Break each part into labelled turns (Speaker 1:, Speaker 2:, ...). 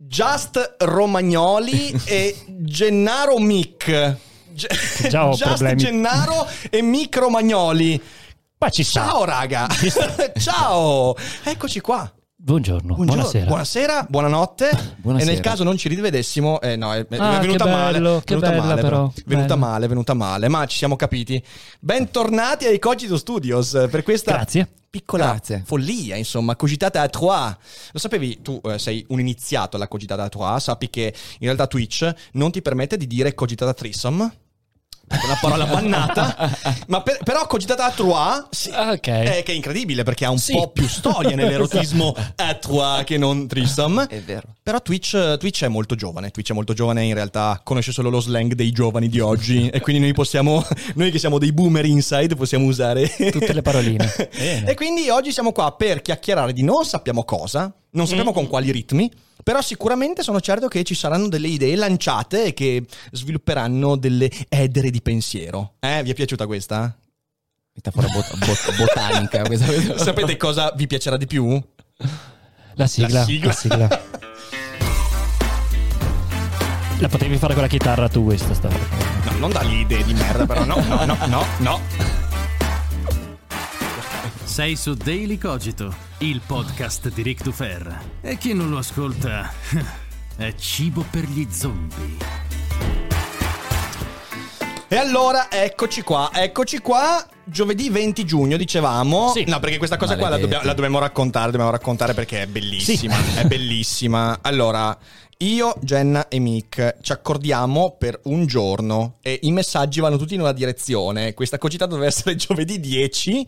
Speaker 1: Just Romagnoli e Gennaro Mick. Ge-
Speaker 2: Già ho
Speaker 1: Just
Speaker 2: problemi.
Speaker 1: Gennaro e Mick Romagnoli.
Speaker 2: Ma ci sta.
Speaker 1: Ciao raga. Ciao. Eccoci qua.
Speaker 2: Buongiorno,
Speaker 1: Buongiorno,
Speaker 2: buonasera.
Speaker 1: buonasera, buonanotte.
Speaker 3: Buonasera.
Speaker 1: E nel caso non ci rivedessimo, eh, no, è, è
Speaker 2: Ah,
Speaker 1: venuta
Speaker 2: che
Speaker 1: male.
Speaker 2: bello,
Speaker 1: è
Speaker 2: che
Speaker 1: venuta
Speaker 2: bella
Speaker 1: male,
Speaker 2: però,
Speaker 1: È venuta
Speaker 2: bella.
Speaker 1: male, è venuta male, ma ci siamo capiti. Bentornati ai Cogito Studios per questa
Speaker 2: Grazie.
Speaker 1: piccola
Speaker 3: Grazie.
Speaker 1: follia, insomma, cogitata à trois. Lo sapevi, tu eh, sei un iniziato alla cogitata à trois, sappi che in realtà Twitch non ti permette di dire cogitata threesome. Una parola bannata, ma per- però cogitata à trois sì,
Speaker 2: Ah, ok.
Speaker 1: è che è incredibile perché ha un
Speaker 2: Sì.
Speaker 1: po' più storia nell'erotismo à trois che non threesome.
Speaker 3: È vero.
Speaker 1: Però Twitch, Twitch è molto giovane, Twitch è molto giovane, in realtà conosce solo lo slang dei giovani di oggi e quindi noi possiamo, noi che siamo dei boomer inside, possiamo usare
Speaker 2: Tutte le paroline.
Speaker 1: E quindi oggi siamo qua per chiacchierare di non sappiamo cosa, non sappiamo con quali ritmi, però sicuramente sono certo che ci saranno delle idee lanciate e che svilupperanno delle edere di pensiero. Eh, vi è piaciuta questa?
Speaker 3: Metafora bot- bot- botanica. questa-
Speaker 1: Sapete cosa vi piacerà di più?
Speaker 2: La sigla.
Speaker 1: La sigla.
Speaker 2: La sigla. La potevi fare con la chitarra tu questa stavolta.
Speaker 1: No, non dagli idee di merda, però no, no, no, no, no.
Speaker 4: Sei su Daily Cogito, il podcast di Rick Dufer. E chi non lo ascolta è cibo per gli zombie.
Speaker 1: E allora eccoci qua, eccoci qua. Giovedì 20 giugno dicevamo.
Speaker 2: Sì.
Speaker 1: No, perché questa cosa qua la, dobbiamo- la dobbiamo raccontare, dobbiamo raccontare perché è bellissima. È bellissima. Allora, io, Jenna e Mick ci accordiamo per un giorno e i messaggi vanno tutti in una direzione. Questa cogitata deve essere giovedì 10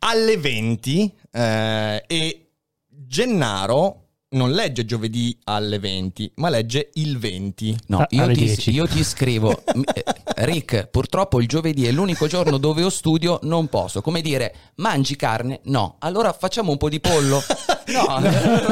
Speaker 1: alle 20 eh, e Gennaro non legge giovedì alle 20, ma legge il 20.
Speaker 3: No,
Speaker 2: Ah,
Speaker 3: io ti,
Speaker 2: 10.
Speaker 3: io ti scrivo, eh, Rick, purtroppo il giovedì è l'unico giorno dove io studio, non posso. Come dire, mangi carne? No. Allora facciamo un po' di pollo? No.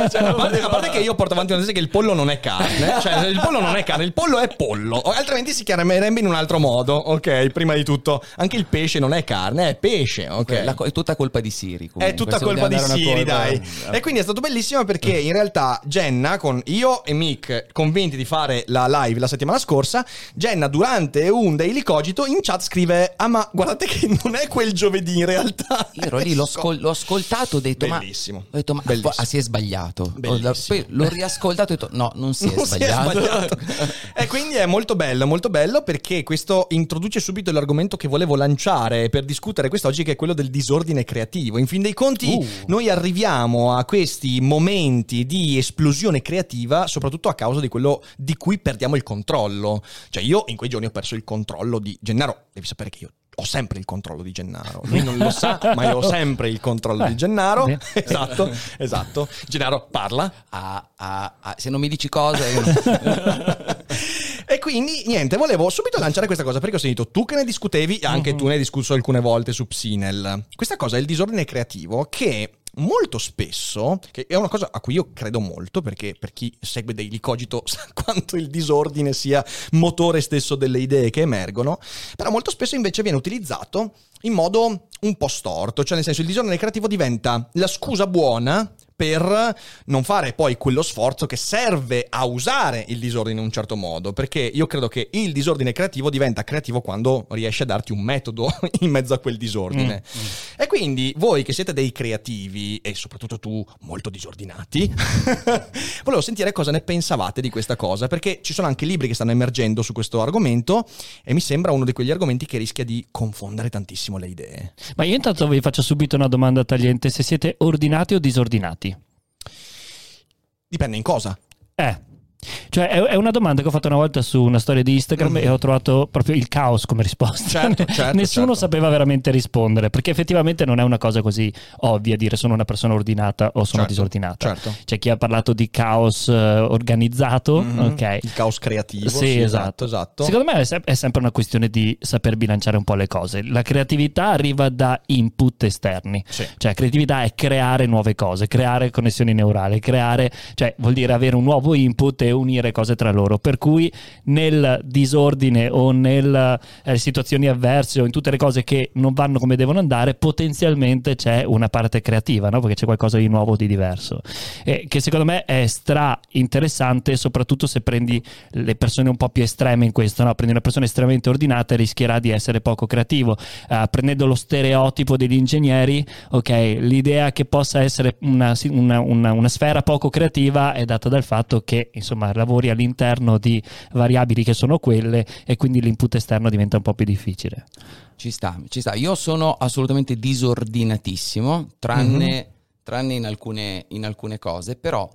Speaker 1: Cioè, a, parte, a parte che io porto avanti una tesi che il pollo non è carne, cioè il pollo non è carne, il pollo è pollo, altrimenti si chiamerebbe in un altro modo, ok? Prima di tutto, anche il pesce non è carne, è pesce, ok?
Speaker 3: La è tutta colpa di Siri.
Speaker 1: È
Speaker 3: comunque,
Speaker 1: tutta
Speaker 3: se
Speaker 1: colpa di Siri, dai. E quindi è stato bellissimo perché in realtà Jenna, con io e Mick convinti di fare la live la settimana scorsa, Jenna durante un Daily Cogito in chat scrive: Ah, ma guardate che non è quel giovedì in realtà.
Speaker 3: Io ero lì, l'ho, scol- l'ho ascoltato, ho detto,
Speaker 1: Bellissimo.
Speaker 3: ma, ho detto, ma
Speaker 1: Bellissimo.
Speaker 3: ah, si è sbagliato.
Speaker 1: Bellissimo.
Speaker 3: Poi l'ho riascoltato e ho detto, no, non si è
Speaker 1: Non si è
Speaker 3: sbagliato.
Speaker 1: sbagliato. e quindi è molto bello, molto bello perché questo introduce subito l'argomento che volevo lanciare per discutere quest'oggi, che è quello del disordine creativo. In fin dei conti,
Speaker 2: Uh.
Speaker 1: noi arriviamo a questi momenti di esplosione creativa, soprattutto a causa di quello di cui perdiamo il controllo. Cioè, io in quei giorni ho perso il controllo di Gennaro. Devi sapere che io. Ho sempre il controllo di Gennaro. Lui non lo sa, ma io ho sempre il controllo di Gennaro.
Speaker 2: bene.
Speaker 1: Esatto, esatto. Gennaro parla.
Speaker 3: Ah, ah, ah, se non mi dici cose...
Speaker 1: e quindi niente, volevo subito lanciare questa cosa perché ho sentito tu che ne discutevi, anche tu ne hai discusso alcune volte su Psinel. Questa cosa è il disordine creativo che molto spesso, che è una cosa a cui io credo molto perché per chi segue Daily Cogito sa quanto il disordine sia motore stesso delle idee che emergono, però molto spesso invece viene utilizzato in modo un po' storto, cioè nel senso il disordine creativo diventa la scusa buona per non fare poi quello sforzo che serve a usare il disordine in un certo modo, perché io credo che il disordine creativo diventa creativo quando riesce a darti un metodo in mezzo a quel disordine. E quindi voi che siete dei creativi e soprattutto tu molto disordinati, volevo sentire cosa ne pensavate di questa cosa, perché ci sono anche libri che stanno emergendo su questo argomento e mi sembra uno di quegli argomenti che rischia di confondere tantissimo le idee.
Speaker 2: Ma io intanto vi faccio subito una domanda tagliente: se siete ordinati o disordinati?
Speaker 1: Dipende in cosa.
Speaker 2: Eh. Cioè, è, una domanda che ho fatto una volta su una storia di Instagram e ho trovato proprio il caos come risposta.
Speaker 1: Certo, certo,
Speaker 2: Nessuno
Speaker 1: certo.
Speaker 2: sapeva veramente rispondere, perché effettivamente non è una cosa così ovvia dire sono una persona ordinata o sono
Speaker 1: Certo,
Speaker 2: disordinata.
Speaker 1: certo.
Speaker 2: C'è chi ha parlato di caos eh, organizzato,
Speaker 1: Mhm.
Speaker 2: ok.
Speaker 1: Il caos creativo.
Speaker 2: Sì, esatto.
Speaker 1: esatto.
Speaker 2: Secondo me è sempre una questione di saper bilanciare un po' le cose. La creatività arriva da input esterni.
Speaker 1: Sì.
Speaker 2: Cioè, creatività è creare nuove cose, creare connessioni neurali, creare, cioè vuol dire avere un nuovo input e unire cose tra loro. Per cui nel disordine o nelle situazioni avverse o in tutte le cose che non vanno come devono andare, potenzialmente c'è una parte creativa, no? Perché c'è qualcosa di nuovo, di diverso. E che secondo me è stra interessante, soprattutto se prendi le persone un po' più estreme in questo, no? Prendi una persona estremamente ordinata e rischierà di essere poco creativo. Eh, prendendo lo stereotipo degli ingegneri, ok, l'idea che possa essere una, una- una- una sfera poco creativa è data dal fatto che insomma lavori all'interno di variabili che sono quelle e quindi l'input esterno diventa un po' più difficile.
Speaker 3: Ci sta, ci sta. Io sono assolutamente disordinatissimo, tranne, tranne in, alcune, in alcune cose, però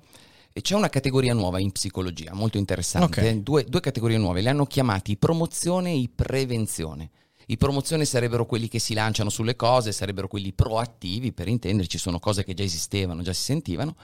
Speaker 3: eh, c'è una categoria nuova in psicologia, molto interessante.
Speaker 1: Ok.
Speaker 3: Due, due categorie nuove, le hanno chiamati promozione e prevenzione. I promozione sarebbero quelli che si lanciano sulle cose, sarebbero quelli proattivi, per intenderci, sono cose che già esistevano, già si sentivano.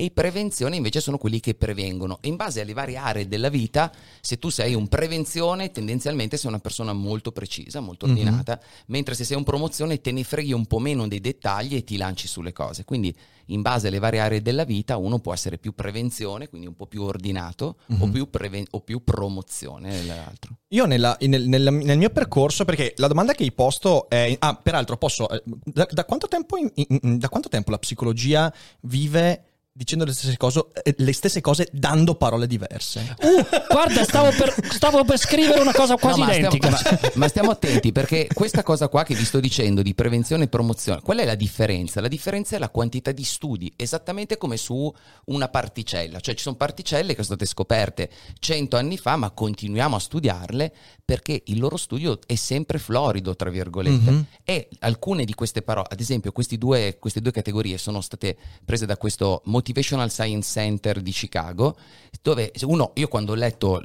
Speaker 3: E i prevenzione invece sono quelli che prevengono. E in base alle varie aree della vita, se tu sei un prevenzione, tendenzialmente sei una persona molto precisa, molto
Speaker 1: Mhm.
Speaker 3: ordinata, mentre se sei un promozione te ne freghi un po' meno dei dettagli e ti lanci sulle cose. Quindi in base alle varie aree della vita uno può essere più prevenzione, quindi un po' più ordinato, o,
Speaker 1: Mhm.
Speaker 3: più preven- o più promozione nell'altro.
Speaker 1: Io nella- nel, nel- nel mio percorso, perché la domanda che hai posto è... Ah, peraltro posso... eh, Da, da quanto tempo in- in- da quanto tempo la psicologia vive dicendo le stesse cose, eh, le stesse cose dando parole diverse?
Speaker 2: Uh, guarda, stavo per, stavo per scrivere una cosa quasi
Speaker 3: No, ma stiamo-
Speaker 2: identica.
Speaker 3: ma, ma stiamo attenti perché questa cosa qua che vi sto dicendo di prevenzione e promozione, qual è la differenza? La differenza è la quantità di studi, esattamente come su una particella, cioè ci sono particelle che sono state scoperte cento anni fa, ma continuiamo a studiarle perché il loro studio è sempre florido, tra virgolette.
Speaker 1: Mhm.
Speaker 3: E alcune di queste parole, ad esempio, questi due- queste due categorie sono state prese da questo Motivational Science Center di Chicago, dove uno, io quando ho letto,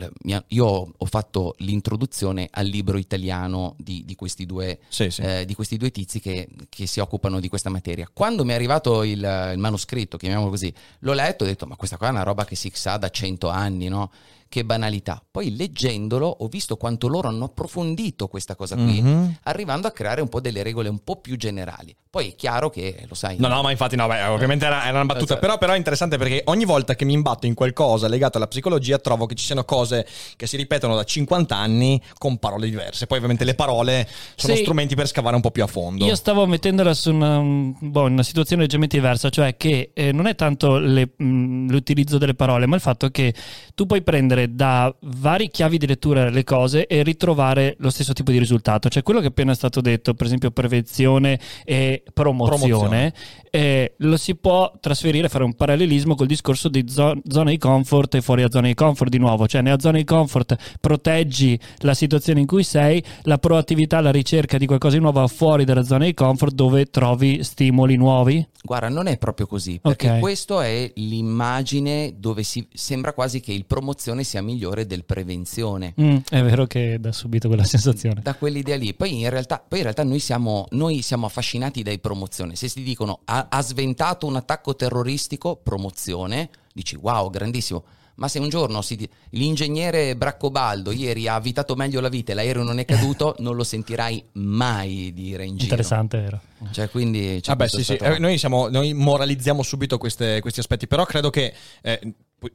Speaker 3: io ho fatto l'introduzione al libro italiano di, di questi due
Speaker 1: Sì, sì.
Speaker 3: eh, di questi due tizi che, che si occupano di questa materia. Quando mi è arrivato il, il manoscritto, chiamiamolo così, l'ho letto e ho detto: Ma questa qua è una roba che si sa da cento anni, no? Che banalità. Poi leggendolo ho visto quanto loro hanno approfondito questa cosa qui,
Speaker 1: Mhm.
Speaker 3: arrivando a creare un po' delle regole un po' più generali. Poi è chiaro che, lo sai,
Speaker 1: No, no, ma infatti no, beh, ovviamente era, era una battuta,
Speaker 3: Esatto.
Speaker 1: però, però è interessante perché ogni volta che mi imbatto in qualcosa legato alla psicologia trovo che ci siano cose che si ripetono da 50 anni con parole diverse. Poi ovviamente le parole sono
Speaker 2: Sì.
Speaker 1: strumenti per scavare un po' più a fondo.
Speaker 2: Io stavo mettendola su una, boh, una situazione leggermente diversa, cioè che eh, non è tanto le- mh, l'utilizzo delle parole, ma il fatto che tu puoi prendere da vari chiavi di lettura le cose e ritrovare lo stesso tipo di risultato. Cioè quello che è appena stato detto, per esempio prevenzione e promozione,
Speaker 1: Promozione.
Speaker 2: eh, lo si può trasferire, fare un parallelismo col discorso di zo- zona di comfort e fuori da zona di comfort di nuovo. Cioè nella zona di comfort proteggi la situazione in cui sei, la proattività, la ricerca di qualcosa di nuovo fuori dalla zona di comfort dove trovi stimoli nuovi.
Speaker 3: Guarda, non è proprio così, perché
Speaker 2: Ok.
Speaker 3: questo è l'immagine dove si sembra quasi che il promozione sia migliore del prevenzione.
Speaker 2: Mm, è vero che dà subito quella sensazione.
Speaker 3: Da quell'idea lì. Poi in realtà, poi in realtà noi, siamo, noi siamo affascinati dai promozioni. Se ti dicono ha, ha sventato un attacco terroristico, promozione, dici wow, grandissimo. Ma se un giorno si l'ingegnere Braccobaldo ieri ha avvitato meglio la vita e l'aereo non è caduto, non lo sentirai mai dire in giro.
Speaker 2: Interessante, vero.
Speaker 3: Cioè, quindi
Speaker 1: Vabbè, sì, sì.
Speaker 3: aspetto
Speaker 1: Eh, noi, siamo- noi moralizziamo subito queste- questi aspetti, però credo che eh,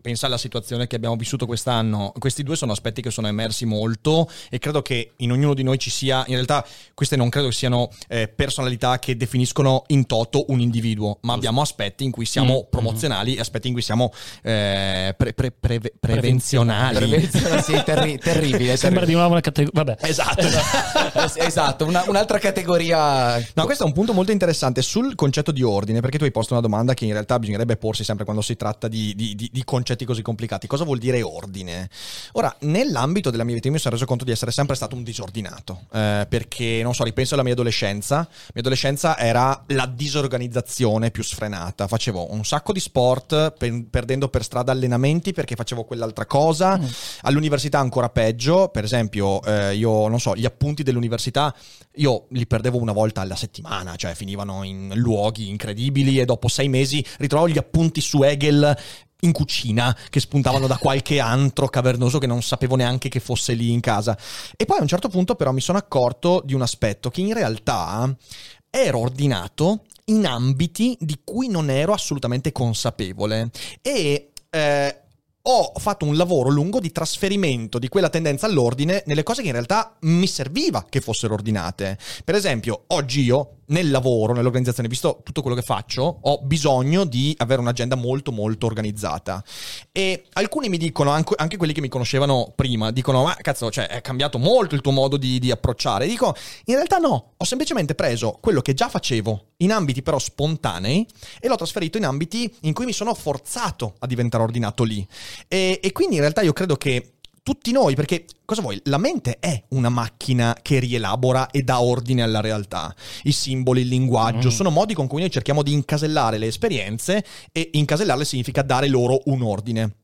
Speaker 1: pensa alla situazione che abbiamo vissuto quest'anno. Questi due sono aspetti che sono emersi molto e credo che in ognuno di noi ci sia, in realtà queste non credo che siano eh, personalità che definiscono in toto un individuo, ma abbiamo aspetti in cui siamo
Speaker 2: Mm.
Speaker 1: promozionali e aspetti in cui siamo eh, pre- pre- preve- prevenzionali.
Speaker 3: Prevenzione, sì, terri- terribile.
Speaker 2: Sembra di nuovo una categoria.
Speaker 1: Esatto.
Speaker 3: esatto, una- un'altra categoria.
Speaker 1: No, questo è un punto molto interessante sul concetto di ordine, perché tu hai posto una domanda che in realtà bisognerebbe porsi sempre quando si tratta di, di- di- di concetti così complicati. Cosa vuol dire ordine? Ora, nell'ambito della mia vita mi sono reso conto di essere sempre stato un disordinato, eh, perché, non so, ripenso alla mia adolescenza. La mia adolescenza era la disorganizzazione più sfrenata. Facevo un sacco di sport, per- perdendo per strada allenamenti perché facevo quell'altra cosa.
Speaker 2: Mm.
Speaker 1: All'università ancora peggio, per esempio, eh, io non so, gli appunti dell'università io li perdevo una volta alla settimana, cioè finivano in luoghi incredibili e dopo sei mesi ritrovavo gli appunti su Hegel in cucina che spuntavano da qualche antro cavernoso che non sapevo neanche che fosse lì in casa. E poi a un certo punto però mi sono accorto di un aspetto che in realtà ero ordinato in ambiti di cui non ero assolutamente consapevole e eh, ho fatto un lavoro lungo di trasferimento di quella tendenza all'ordine nelle cose che in realtà mi serviva che fossero ordinate. Per esempio, oggi io nel lavoro, nell'organizzazione, visto tutto quello che faccio, ho bisogno di avere un'agenda molto molto organizzata. E alcuni mi dicono, anche, quelli che mi conoscevano prima, dicono, ma cazzo, cioè è cambiato molto il tuo modo di, di approcciare. E dico, in realtà no, ho semplicemente preso quello che già facevo in ambiti però spontanei e l'ho trasferito in ambiti in cui mi sono forzato a diventare ordinato lì. E, e quindi in realtà io credo che tutti noi, perché cosa vuoi? La mente è una macchina che rielabora e dà ordine alla realtà. I simboli, il linguaggio,
Speaker 2: Mm.
Speaker 1: sono modi con cui noi cerchiamo di incasellare le esperienze e incasellarle significa dare loro un ordine.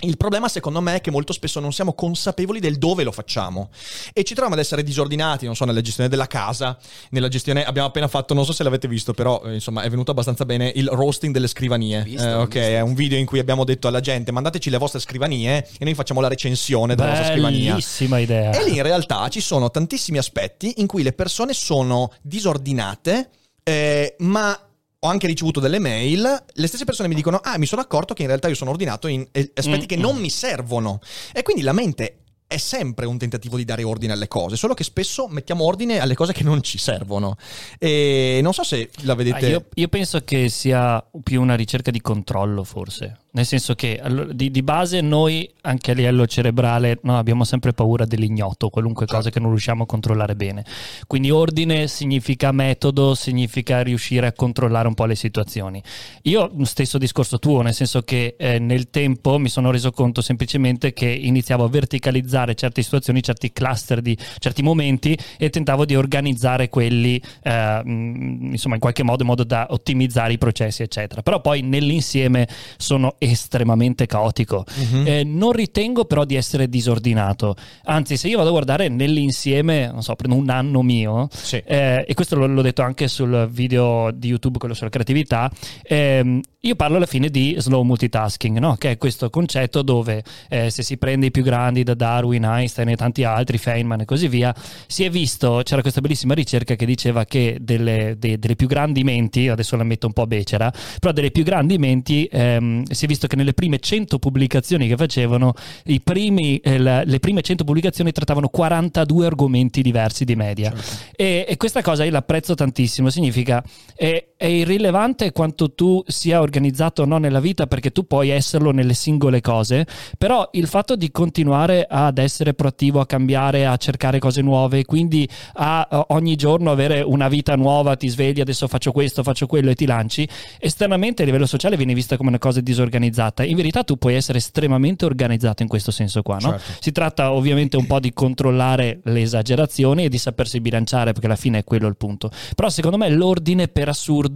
Speaker 1: Il problema secondo me è che molto spesso non siamo consapevoli del dove lo facciamo e ci troviamo ad essere disordinati, non so, nella gestione della casa, nella gestione abbiamo appena fatto, non so se l'avete visto, però eh, insomma è venuto abbastanza bene il roasting delle scrivanie.
Speaker 3: Visto,
Speaker 1: Eh, ok,
Speaker 3: visto.
Speaker 1: è un video in cui abbiamo detto alla gente mandateci le vostre scrivanie e noi facciamo la recensione della nostra scrivania.
Speaker 2: Bellissima idea.
Speaker 1: E lì in realtà ci sono tantissimi aspetti in cui le persone sono disordinate, eh, ma ho anche ricevuto delle mail, le stesse persone mi dicono, ah, mi sono accorto che in realtà io sono ordinato in aspetti
Speaker 2: Mm,
Speaker 1: che
Speaker 2: mm.
Speaker 1: non mi servono. E quindi la mente è sempre un tentativo di dare ordine alle cose, solo che spesso mettiamo ordine alle cose che non ci servono. E non so se la
Speaker 2: Ah,
Speaker 1: vedete...
Speaker 2: io, io penso che sia più una ricerca di controllo, forse. Nel senso che di, di base noi, anche a livello cerebrale, no, abbiamo sempre paura dell'ignoto, qualunque
Speaker 1: Certo.
Speaker 2: cosa che non riusciamo a controllare bene. Quindi ordine significa metodo, significa riuscire a controllare un po' le situazioni. Io, stesso discorso tuo, nel senso che eh, nel tempo mi sono reso conto semplicemente che iniziavo a verticalizzare certe situazioni, certi cluster di certi momenti e tentavo di organizzare quelli, eh, mh, insomma, in qualche modo, in modo da ottimizzare i processi, eccetera. Però poi nell'insieme sono estremamente caotico.
Speaker 1: Mhm.
Speaker 2: Eh, non ritengo però di essere disordinato. Anzi, se io vado a guardare nell'insieme, non so, prendo un anno mio,
Speaker 1: Sì.
Speaker 2: eh, e questo l'ho, l'ho detto anche sul video di YouTube, quello sulla creatività, ehm, io parlo alla fine di slow multitasking, no? che è questo concetto dove eh, se si prende i più grandi da Darwin, Einstein e tanti altri, Feynman e così via, si è visto, c'era questa bellissima ricerca che diceva che delle, de- delle più grandi menti, adesso la metto un po' becera, però delle più grandi menti ehm, si è visto che nelle prime 100 pubblicazioni che facevano, i primi, eh, la- le prime 100 pubblicazioni trattavano 42 argomenti diversi di media. E, e questa cosa io l'apprezzo tantissimo, significa è, è irrilevante quanto tu sia organizzato o no nella vita perché tu puoi esserlo nelle singole cose, però il fatto di continuare ad essere proattivo, a cambiare, a cercare cose nuove, quindi a ogni giorno avere una vita nuova, ti svegli, adesso faccio questo, faccio quello e ti lanci, esternamente a livello sociale viene vista come una cosa disorganizzata. In verità tu puoi essere estremamente organizzato in questo senso qua, no?
Speaker 1: Certo.
Speaker 2: Si tratta ovviamente un po' di controllare le esagerazioni e di sapersi bilanciare, perché alla fine è quello il punto. Però secondo me l'ordine per assurdo,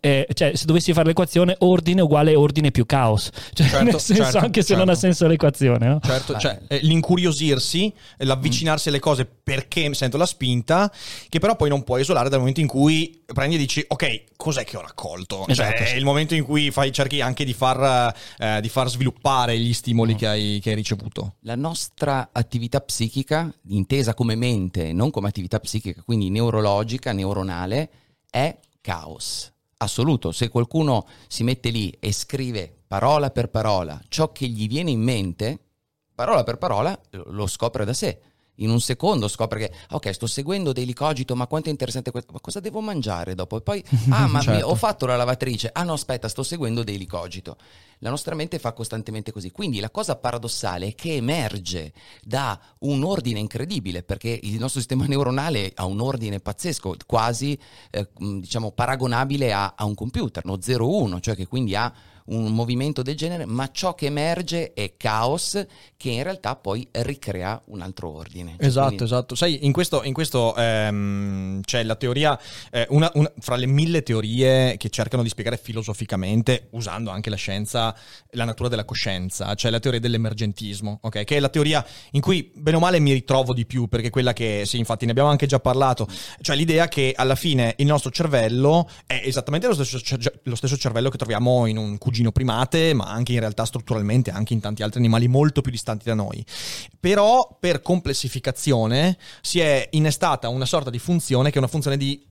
Speaker 2: eh, cioè se dovessi fare l'equazione, ordine uguale ordine più caos. Cioè,
Speaker 1: Certo,
Speaker 2: nel senso,
Speaker 1: certo,
Speaker 2: anche se non ha
Speaker 1: certo.
Speaker 2: senso l'equazione, no?
Speaker 1: Certo, cioè eh, l'incuriosirsi, eh, l'avvicinarsi alle cose perché sento la spinta, che però poi non puoi isolare dal momento in cui prendi e dici ok, cos'è che ho raccolto?
Speaker 2: Esatto,
Speaker 1: cioè,
Speaker 2: sì.
Speaker 1: è il momento in cui fai, cerchi anche di far, eh, di far sviluppare gli stimoli che, hai, che hai ricevuto.
Speaker 3: La nostra attività psichica, intesa come mente, non come attività psichica, quindi neurologica, neuronale, è caos assoluto. Se qualcuno si mette lì e scrive parola per parola ciò che gli viene in mente, parola per parola lo scopre da sé. In un secondo scopre che, ok, sto seguendo Daily Cogito, ma quanto è interessante questo, ma cosa devo mangiare dopo? E poi, ah, ma
Speaker 1: Certo.
Speaker 3: ho fatto la lavatrice, ah no, aspetta, sto seguendo Daily Cogito. La nostra mente fa costantemente così. Quindi la cosa paradossale è che emerge da un ordine incredibile, perché il nostro sistema neuronale ha un ordine pazzesco, quasi eh, diciamo paragonabile a, a un computer, no? 0-1, cioè che quindi ha un movimento del genere, ma ciò che emerge è caos che in realtà poi ricrea un altro ordine.
Speaker 1: Cioè, esatto, quindi... esatto. Sai, in questo, in questo ehm, c'è la teoria, eh, una, una, fra le mille teorie che cercano di spiegare filosoficamente, usando anche la scienza, la natura della coscienza, c'è la teoria dell'emergentismo, ok? Che è la teoria in cui bene o male mi ritrovo di più, perché quella che, sì, infatti ne abbiamo anche già parlato, cioè l'idea che alla fine il nostro cervello è esattamente lo stesso, lo stesso cervello che troviamo in un cugino primate, ma anche in realtà strutturalmente anche in tanti altri animali molto più distanti da noi. Però per complessificazione si è innestata una sorta di funzione che è una funzione di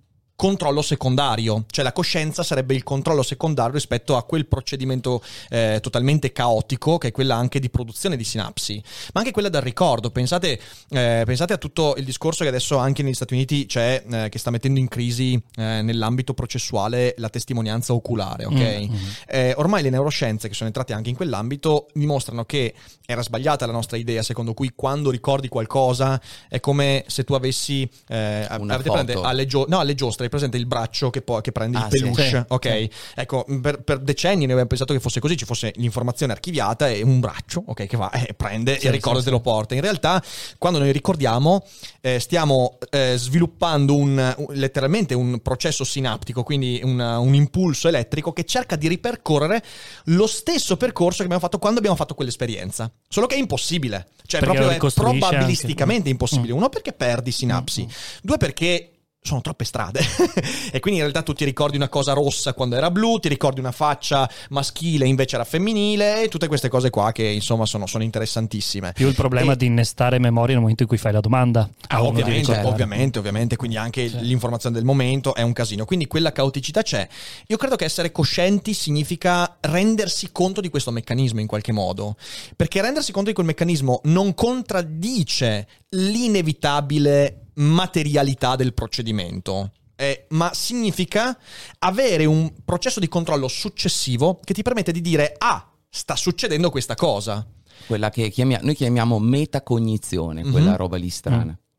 Speaker 1: controllo secondario, cioè la coscienza sarebbe il controllo secondario rispetto a quel procedimento eh, totalmente caotico che è quella anche di produzione di sinapsi, ma anche quella del ricordo. Pensate, eh, pensate a tutto il discorso che adesso anche negli Stati Uniti c'è, eh, che sta mettendo in crisi eh, nell'ambito processuale la testimonianza oculare, ok? Mm-hmm. ormai le neuroscienze che sono entrate anche in quell'ambito dimostrano che era sbagliata la nostra idea secondo cui quando ricordi qualcosa è come se tu avessi
Speaker 3: eh,
Speaker 1: alle giostre presente il braccio che, poi, che prende ah, il peluche? Sì, ok, sì. ecco, per, per, decenni noi abbiamo pensato che fosse così, ci fosse l'informazione archiviata e un braccio, ok, che va e prende sì, e ricorda e te lo porta. In realtà, quando noi ricordiamo, eh, stiamo eh, sviluppando un, un, letteralmente un processo sinaptico, quindi una, un impulso elettrico che cerca di ripercorrere lo stesso percorso che abbiamo fatto quando abbiamo fatto quell'esperienza. Solo che è impossibile, cioè perché proprio è probabilisticamente anche. impossibile. Mm. Uno perché perdi sinapsi, mm. due perché sono troppe strade e quindi in realtà tu ti ricordi una cosa rossa quando era blu, ti ricordi una faccia maschile invece era femminile e tutte queste cose qua che insomma sono, sono interessantissime.
Speaker 2: Più il problema e... di innestare memoria nel momento in cui fai la domanda.
Speaker 1: Ah, ovviamente, ovviamente, ovviamente, quindi anche sì. l'informazione del momento è un casino, quindi quella caoticità c'è. Io credo che essere coscienti significa rendersi conto di questo meccanismo in qualche modo, perché rendersi conto di quel meccanismo non contraddice l'inevitabile materialità del procedimento. Eh, ma significa avere un processo di controllo successivo che ti permette di dire ah, sta succedendo questa cosa.
Speaker 3: Quella che chiamia- noi chiamiamo metacognizione, quella mm-hmm. roba lì strana. Mm.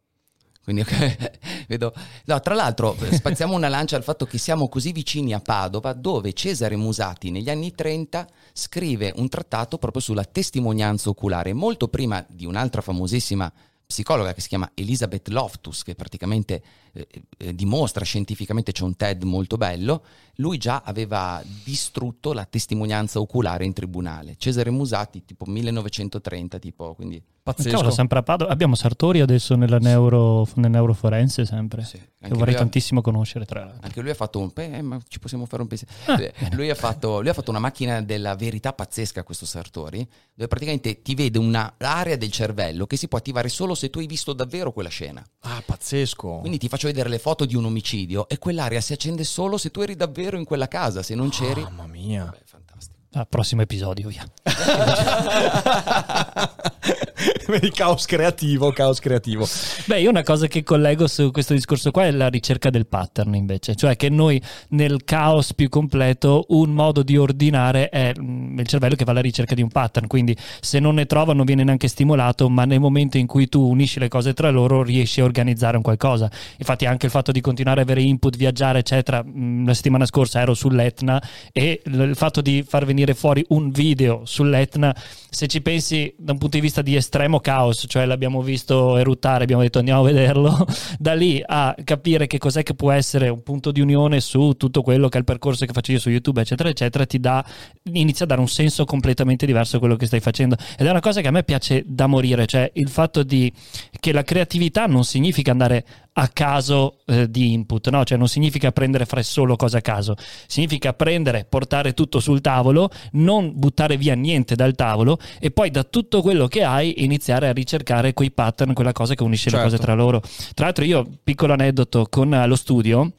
Speaker 3: Quindi ok, vedo. No, tra l'altro, spaziamo una lancia al fatto che siamo così vicini a Padova, dove Cesare Musati negli anni 30 scrive un trattato proprio sulla testimonianza oculare, molto prima di un'altra famosissima psicologa che si chiama Elizabeth Loftus, che praticamente eh, eh, dimostra scientificamente, c'è un TED molto bello, lui già aveva distrutto la testimonianza oculare in tribunale. Cesare Musati, tipo 1930, tipo, quindi...
Speaker 2: Pazzesco. Cavolo, sempre a Padova. Abbiamo Sartori adesso nella neuro, nel neuroforense sempre. Sì, che vorrei tantissimo ha, conoscere tra l'altro.
Speaker 3: Anche lui ha fatto un... Eh, ma ci possiamo fare un pensiero. Ah. Lui, ha fatto, lui ha fatto una macchina della verità pazzesca, questo Sartori, dove praticamente ti vede un'area del cervello che si può attivare solo se tu hai visto davvero quella scena.
Speaker 1: Ah, pazzesco.
Speaker 3: Quindi ti faccio vedere le foto di un omicidio e quell'area si accende solo se tu eri davvero in quella casa, se non c'eri...
Speaker 1: Mamma mia.
Speaker 3: Vabbè, fantastico.
Speaker 2: Ah, prossimo episodio, via.
Speaker 1: Vedi, caos creativo, caos creativo.
Speaker 2: Beh, io una cosa che collego su questo discorso qua è la ricerca del pattern invece, cioè che noi nel caos più completo un modo di ordinare è mm, il cervello che va alla ricerca di un pattern, quindi se non ne trova non viene neanche stimolato, ma nel momento in cui tu unisci le cose tra loro riesci a organizzare un qualcosa. Infatti anche il fatto di continuare a avere input, viaggiare, eccetera, mm, la settimana scorsa ero sull'Etna e il fatto di far venire fuori un video sull'Etna, se ci pensi da un punto di vista di estremo caos, cioè l'abbiamo visto eruttare, abbiamo detto andiamo a vederlo, da lì a capire che cos'è che può essere un punto di unione su tutto quello che è il percorso che faccio io su YouTube, eccetera, eccetera, ti dà, inizia a dare un senso completamente diverso a quello che stai facendo. Ed è una cosa che a me piace da morire, cioè il fatto di che la creatività non significa andare a caso eh, di input, no? Cioè non significa prendere fare solo cose a caso, significa prendere, portare tutto sul tavolo, non buttare via niente dal tavolo e poi da tutto quello che hai iniziare a ricercare quei pattern, quella cosa che unisce certo. le cose certo. tra loro. Tra l'altro io, piccolo aneddoto, con eh, lo studio,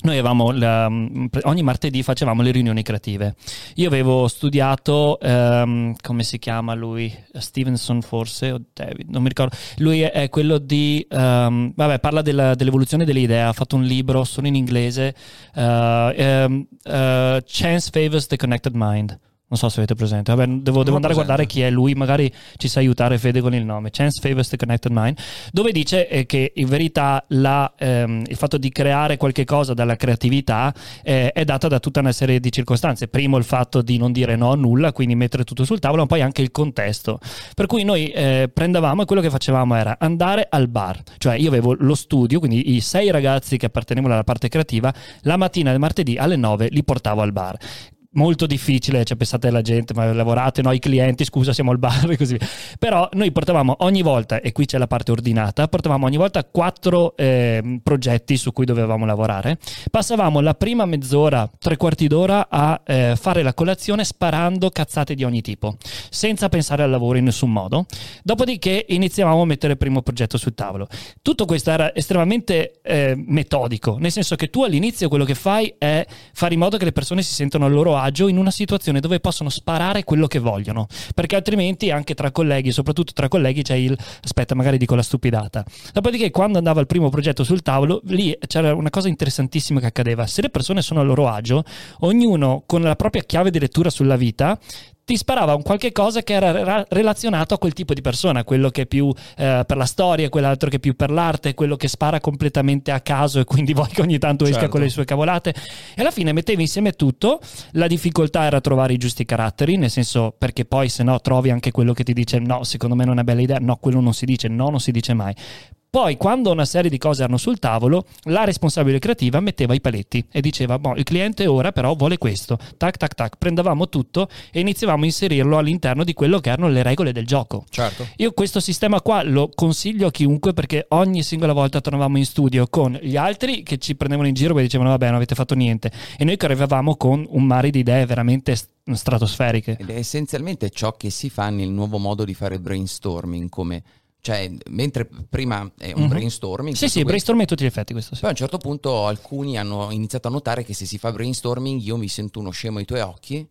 Speaker 2: noi avevamo la, ogni martedì facevamo le riunioni creative. Io avevo studiato um, come si chiama lui? Stevenson forse o David, non mi ricordo. Lui è, quello di um, vabbè, parla della, dell'evoluzione delle idee, ha fatto un libro solo in inglese uh, um, uh, Chance favors the connected mind Non so se avete presente. Vabbè, devo, devo andare a guardare chi è lui. Magari ci sa aiutare Fede con il nome. Chance Favors the Connected Mind. Dove dice eh, che in verità la, ehm, il fatto di creare qualche cosa dalla creatività eh, è data da tutta una serie di circostanze. Primo il fatto di non dire no a nulla, quindi mettere tutto sul tavolo, ma poi anche il contesto. Per cui noi eh, prendevamo e quello che facevamo era andare al bar. Cioè io avevo lo studio, quindi i sei ragazzi che appartenevano alla parte creativa, la mattina del martedì alle 9 li portavo al bar molto difficile, cioè pensate alla gente, ma lavorate, noi clienti, scusa, siamo al bar e così via. Però noi portavamo ogni volta, e qui c'è la parte ordinata, portavamo ogni volta quattro eh, progetti su cui dovevamo lavorare. Passavamo la prima mezz'ora, tre quarti d'ora a eh, fare la colazione sparando cazzate di ogni tipo, senza pensare al lavoro in nessun modo. Dopodiché iniziavamo a mettere il primo progetto sul tavolo. Tutto questo era estremamente eh, metodico, nel senso che tu all'inizio quello che fai è fare in modo che le persone si sentano a loro agio in una situazione dove possono sparare quello che vogliono, perché altrimenti anche tra colleghi, soprattutto tra colleghi, c'è il aspetta, magari dico la stupidata. Dopodiché, quando andava il primo progetto sul tavolo, lì c'era una cosa interessantissima che accadeva. Se le persone sono a loro agio, ognuno con la propria chiave di lettura sulla vita ti sparava un qualche cosa che era ra- relazionato a quel tipo di persona, quello che è più eh, per la storia, quell'altro che è più per l'arte, quello che spara completamente a caso e quindi vuoi che ogni tanto esca
Speaker 1: Certo.
Speaker 2: con le sue cavolate. E alla fine mettevi insieme tutto, la difficoltà era trovare i giusti caratteri, nel senso perché poi se no trovi anche quello che ti dice no, secondo me non è bella idea, no, quello non si dice, no, non si dice mai. Poi, quando una serie di cose erano sul tavolo, la responsabile creativa metteva i paletti e diceva: boh, il cliente ora però vuole questo. Tac, tac, tac. Prendevamo tutto e iniziavamo a inserirlo all'interno di quello che erano le regole del gioco.
Speaker 1: Certo.
Speaker 2: Io questo sistema qua lo consiglio a chiunque perché ogni singola volta tornavamo in studio con gli altri che ci prendevano in giro e dicevano vabbè non avete fatto niente e noi che arrivavamo con un mare di idee veramente st- stratosferiche.
Speaker 3: Ed è essenzialmente ciò che si fa nel nuovo modo di fare brainstorming, come cioè, mentre prima è un
Speaker 2: Mhm.
Speaker 3: brainstorming,
Speaker 2: Sì, sì, brainstorming a tutti gli effetti questo sì.
Speaker 3: Poi a un certo punto alcuni hanno iniziato a notare che se si fa brainstorming io mi sento uno scemo ai tuoi occhi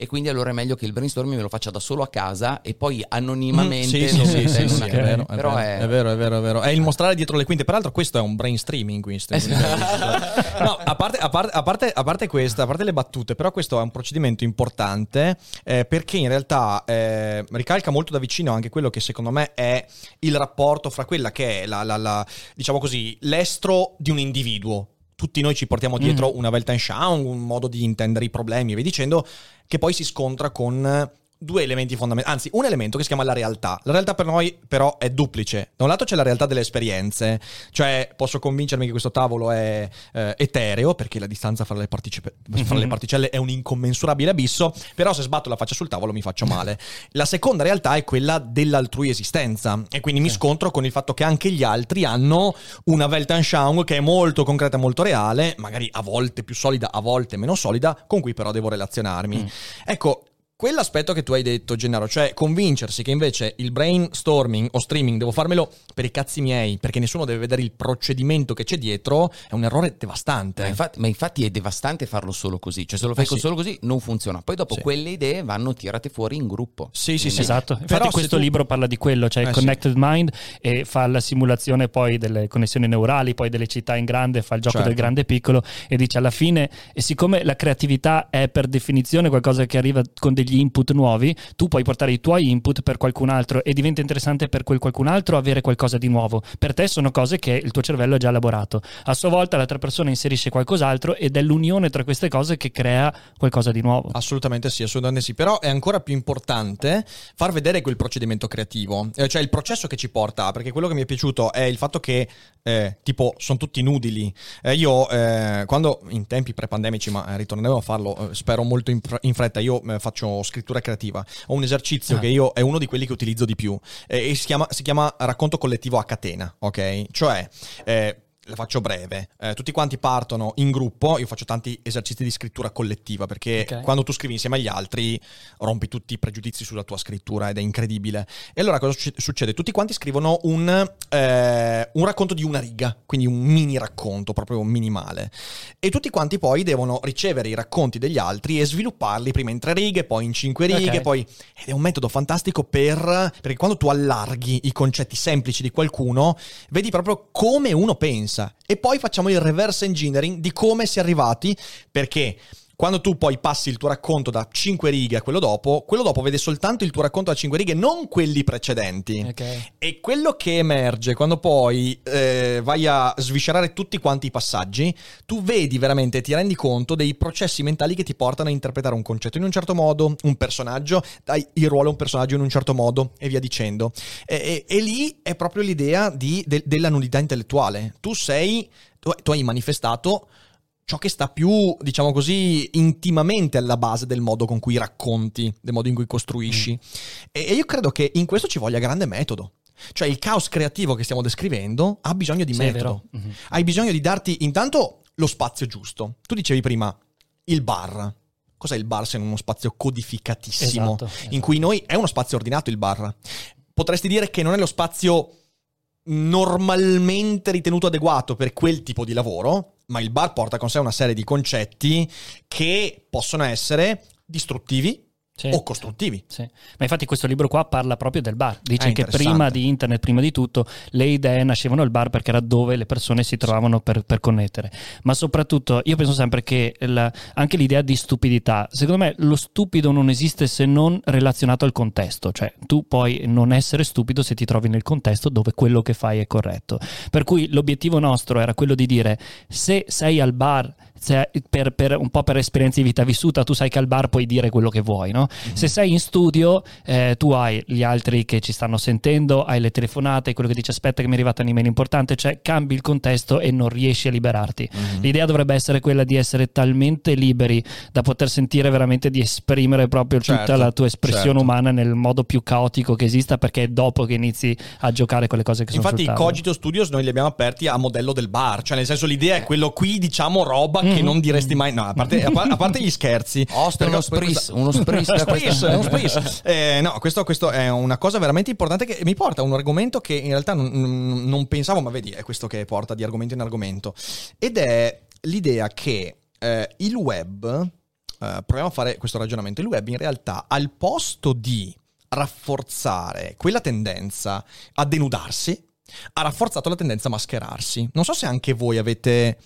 Speaker 3: e quindi allora è meglio che il brainstorming me lo faccia da solo a casa e poi anonimamente
Speaker 1: Mm, sì, sì, sì, sì, è vero, è vero,
Speaker 3: è-
Speaker 1: è vero, è vero, è vero. È il mostrare dietro le quinte. Peraltro, questo è un brain streaming. Questo. no, a parte, a, parte, a, parte, a parte questa, a parte le battute, però questo è un procedimento importante eh, perché in realtà eh, ricalca molto da vicino anche quello che secondo me è il rapporto fra quella che è la, la- la- diciamo così, l'estro di un individuo. Tutti noi ci portiamo dietro una Weltanschauung, un modo di intendere i problemi e via dicendo, che poi si scontra con due elementi fondamentali, anzi un elemento che si chiama la realtà. La realtà per noi però è duplice. Da un lato c'è la realtà delle esperienze, cioè posso convincermi che questo tavolo è eh, etereo perché la distanza fra le, partici- fra le particelle è un incommensurabile abisso, però se sbatto la faccia sul tavolo mi faccio male. La seconda realtà è quella dell'altrui esistenza e quindi mi scontro con il fatto che anche gli altri hanno una Weltanschauung che è molto concreta, molto reale, magari a volte più solida, a volte meno solida, con cui però devo relazionarmi. Ecco, Quell'aspetto che tu hai detto, Gennaro, cioè convincersi che invece il brainstorming o streaming devo farmelo per i cazzi miei, perché nessuno deve vedere il procedimento che c'è dietro, è un errore devastante.
Speaker 3: Ma infatti, ma infatti è devastante farlo solo così, cioè se lo fai
Speaker 1: Eh sì.
Speaker 3: solo così non funziona. Poi dopo
Speaker 1: Sì.
Speaker 3: quelle idee vanno tirate fuori in gruppo.
Speaker 1: Sì, sì, sì.
Speaker 2: Esatto, infatti
Speaker 1: Però
Speaker 2: questo
Speaker 1: tu-
Speaker 2: libro parla di quello, cioè
Speaker 1: Eh, sì.
Speaker 2: Connected Mind e fa la simulazione poi delle connessioni neurali, poi delle città in grande, fa il gioco
Speaker 1: Certo.
Speaker 2: del grande e piccolo e dice alla fine, e siccome la creatività è per definizione qualcosa che arriva con degli input nuovi, tu puoi portare i tuoi input per qualcun altro e diventa interessante per quel qualcun altro avere qualcosa di nuovo. Per te sono cose che il tuo cervello ha già elaborato. A sua volta l'altra persona inserisce qualcos'altro ed è l'unione tra queste cose che crea qualcosa di nuovo.
Speaker 1: Assolutamente sì, assolutamente sì. Però è ancora più importante far vedere quel procedimento creativo, eh, cioè il processo che ci porta. Perché quello che mi è piaciuto è il fatto che, eh, tipo, sono tutti inutili. Eh, io, eh, quando in tempi pre-pandemici, ma eh, ritorneremo a farlo, eh, spero molto in, in fretta, io eh, scrittura creativa. Ho un esercizio
Speaker 2: Ah.
Speaker 1: che io è uno di quelli che utilizzo di più eh, e si chiama, si chiama racconto collettivo a catena, ok? Cioè. eh, la faccio breve. Eh, tutti quanti partono in gruppo. Io faccio tanti esercizi di scrittura collettiva perché
Speaker 2: Ok.
Speaker 1: quando tu scrivi insieme agli altri rompi tutti i pregiudizi sulla tua scrittura ed è incredibile. E allora cosa succe- succede? Tutti quanti scrivono un, eh, un racconto di una riga, quindi un mini racconto proprio minimale. E tutti quanti poi devono ricevere i racconti degli altri e svilupparli prima in tre righe, poi in cinque righe,
Speaker 2: Ok.
Speaker 1: poi ed è un metodo fantastico per perché quando tu allarghi i concetti semplici di qualcuno, vedi proprio come uno pensa e poi facciamo il reverse engineering di come si è arrivati perché quando tu poi passi il tuo racconto da 5 righe a quello dopo, quello dopo vede soltanto il tuo racconto da 5 righe, non quelli precedenti.
Speaker 2: Ok.
Speaker 1: E quello che emerge quando poi eh, vai a sviscerare tutti quanti i passaggi, tu vedi veramente, ti rendi conto dei processi mentali che ti portano a interpretare un concetto in un certo modo, un personaggio, dai il ruolo a un personaggio in un certo modo e via dicendo. E, e- e lì è proprio l'idea di- de- della nudità intellettuale. Tu sei, tu, tu hai manifestato ciò che sta più, diciamo così, intimamente alla base del modo con cui racconti, del modo in cui costruisci. E, e io credo che in questo ci voglia grande metodo. Cioè il caos creativo che stiamo descrivendo ha bisogno di
Speaker 2: Sì,
Speaker 1: metodo.
Speaker 2: vero. Mhm.
Speaker 1: Hai bisogno di darti intanto lo spazio giusto. Tu dicevi prima il bar. Cos'è il bar se non uno spazio codificatissimo?
Speaker 2: Esatto,
Speaker 1: In
Speaker 2: esatto.
Speaker 1: cui noi è uno spazio ordinato il bar. Potresti dire che non è lo spazio normalmente ritenuto adeguato per quel tipo di lavoro, ma il bar porta con sé una serie di concetti che possono essere distruttivi
Speaker 2: Sì.
Speaker 1: o costruttivi.
Speaker 2: Sì. Ma infatti questo libro qua parla proprio del bar. Dice
Speaker 1: Ah,
Speaker 2: che prima di internet, prima di tutto, le idee nascevano al bar perché era dove le persone si trovavano per, per connettere. Ma soprattutto io penso sempre che la- anche l'idea di stupidità, secondo me lo stupido non esiste se non relazionato al contesto. Cioè tu puoi non essere stupido se ti trovi nel contesto dove quello che fai è corretto. Per cui l'obiettivo nostro era quello di dire se sei al bar se- per, per- un po' per esperienza di vita vissuta, tu sai che al bar puoi dire quello che vuoi, no? Se sei in studio, eh, tu hai gli altri che ci stanno sentendo, hai le telefonate, quello che dice aspetta che mi è arrivata un'email importante, cioè cambi il contesto e non riesci a liberarti. L'idea dovrebbe essere quella di essere talmente liberi da poter sentire veramente di esprimere proprio tutta
Speaker 1: Certo,
Speaker 2: la tua espressione
Speaker 1: certo.
Speaker 2: umana nel modo più caotico che esista, perché è dopo che inizi a giocare con le cose che
Speaker 1: Infatti
Speaker 2: sono
Speaker 1: i
Speaker 2: sul tavolo.
Speaker 1: Cogito Studios noi li abbiamo aperti a modello del bar, cioè nel senso l'idea è quello qui diciamo roba
Speaker 2: Mm-hmm.
Speaker 1: che non diresti mai, no, a parte, a a parte gli scherzi.
Speaker 3: Osta uno spris, uno spris
Speaker 1: uno spris. Eh, no, questo, questo è una cosa veramente importante che mi porta a un argomento che in realtà non, non- non pensavo, ma vedi, è questo che porta di argomento in argomento. Ed è l'idea che eh, il web, eh, proviamo a fare questo ragionamento, il web in realtà al posto di rafforzare quella tendenza a denudarsi, ha rafforzato la tendenza a mascherarsi. Non so se anche voi avete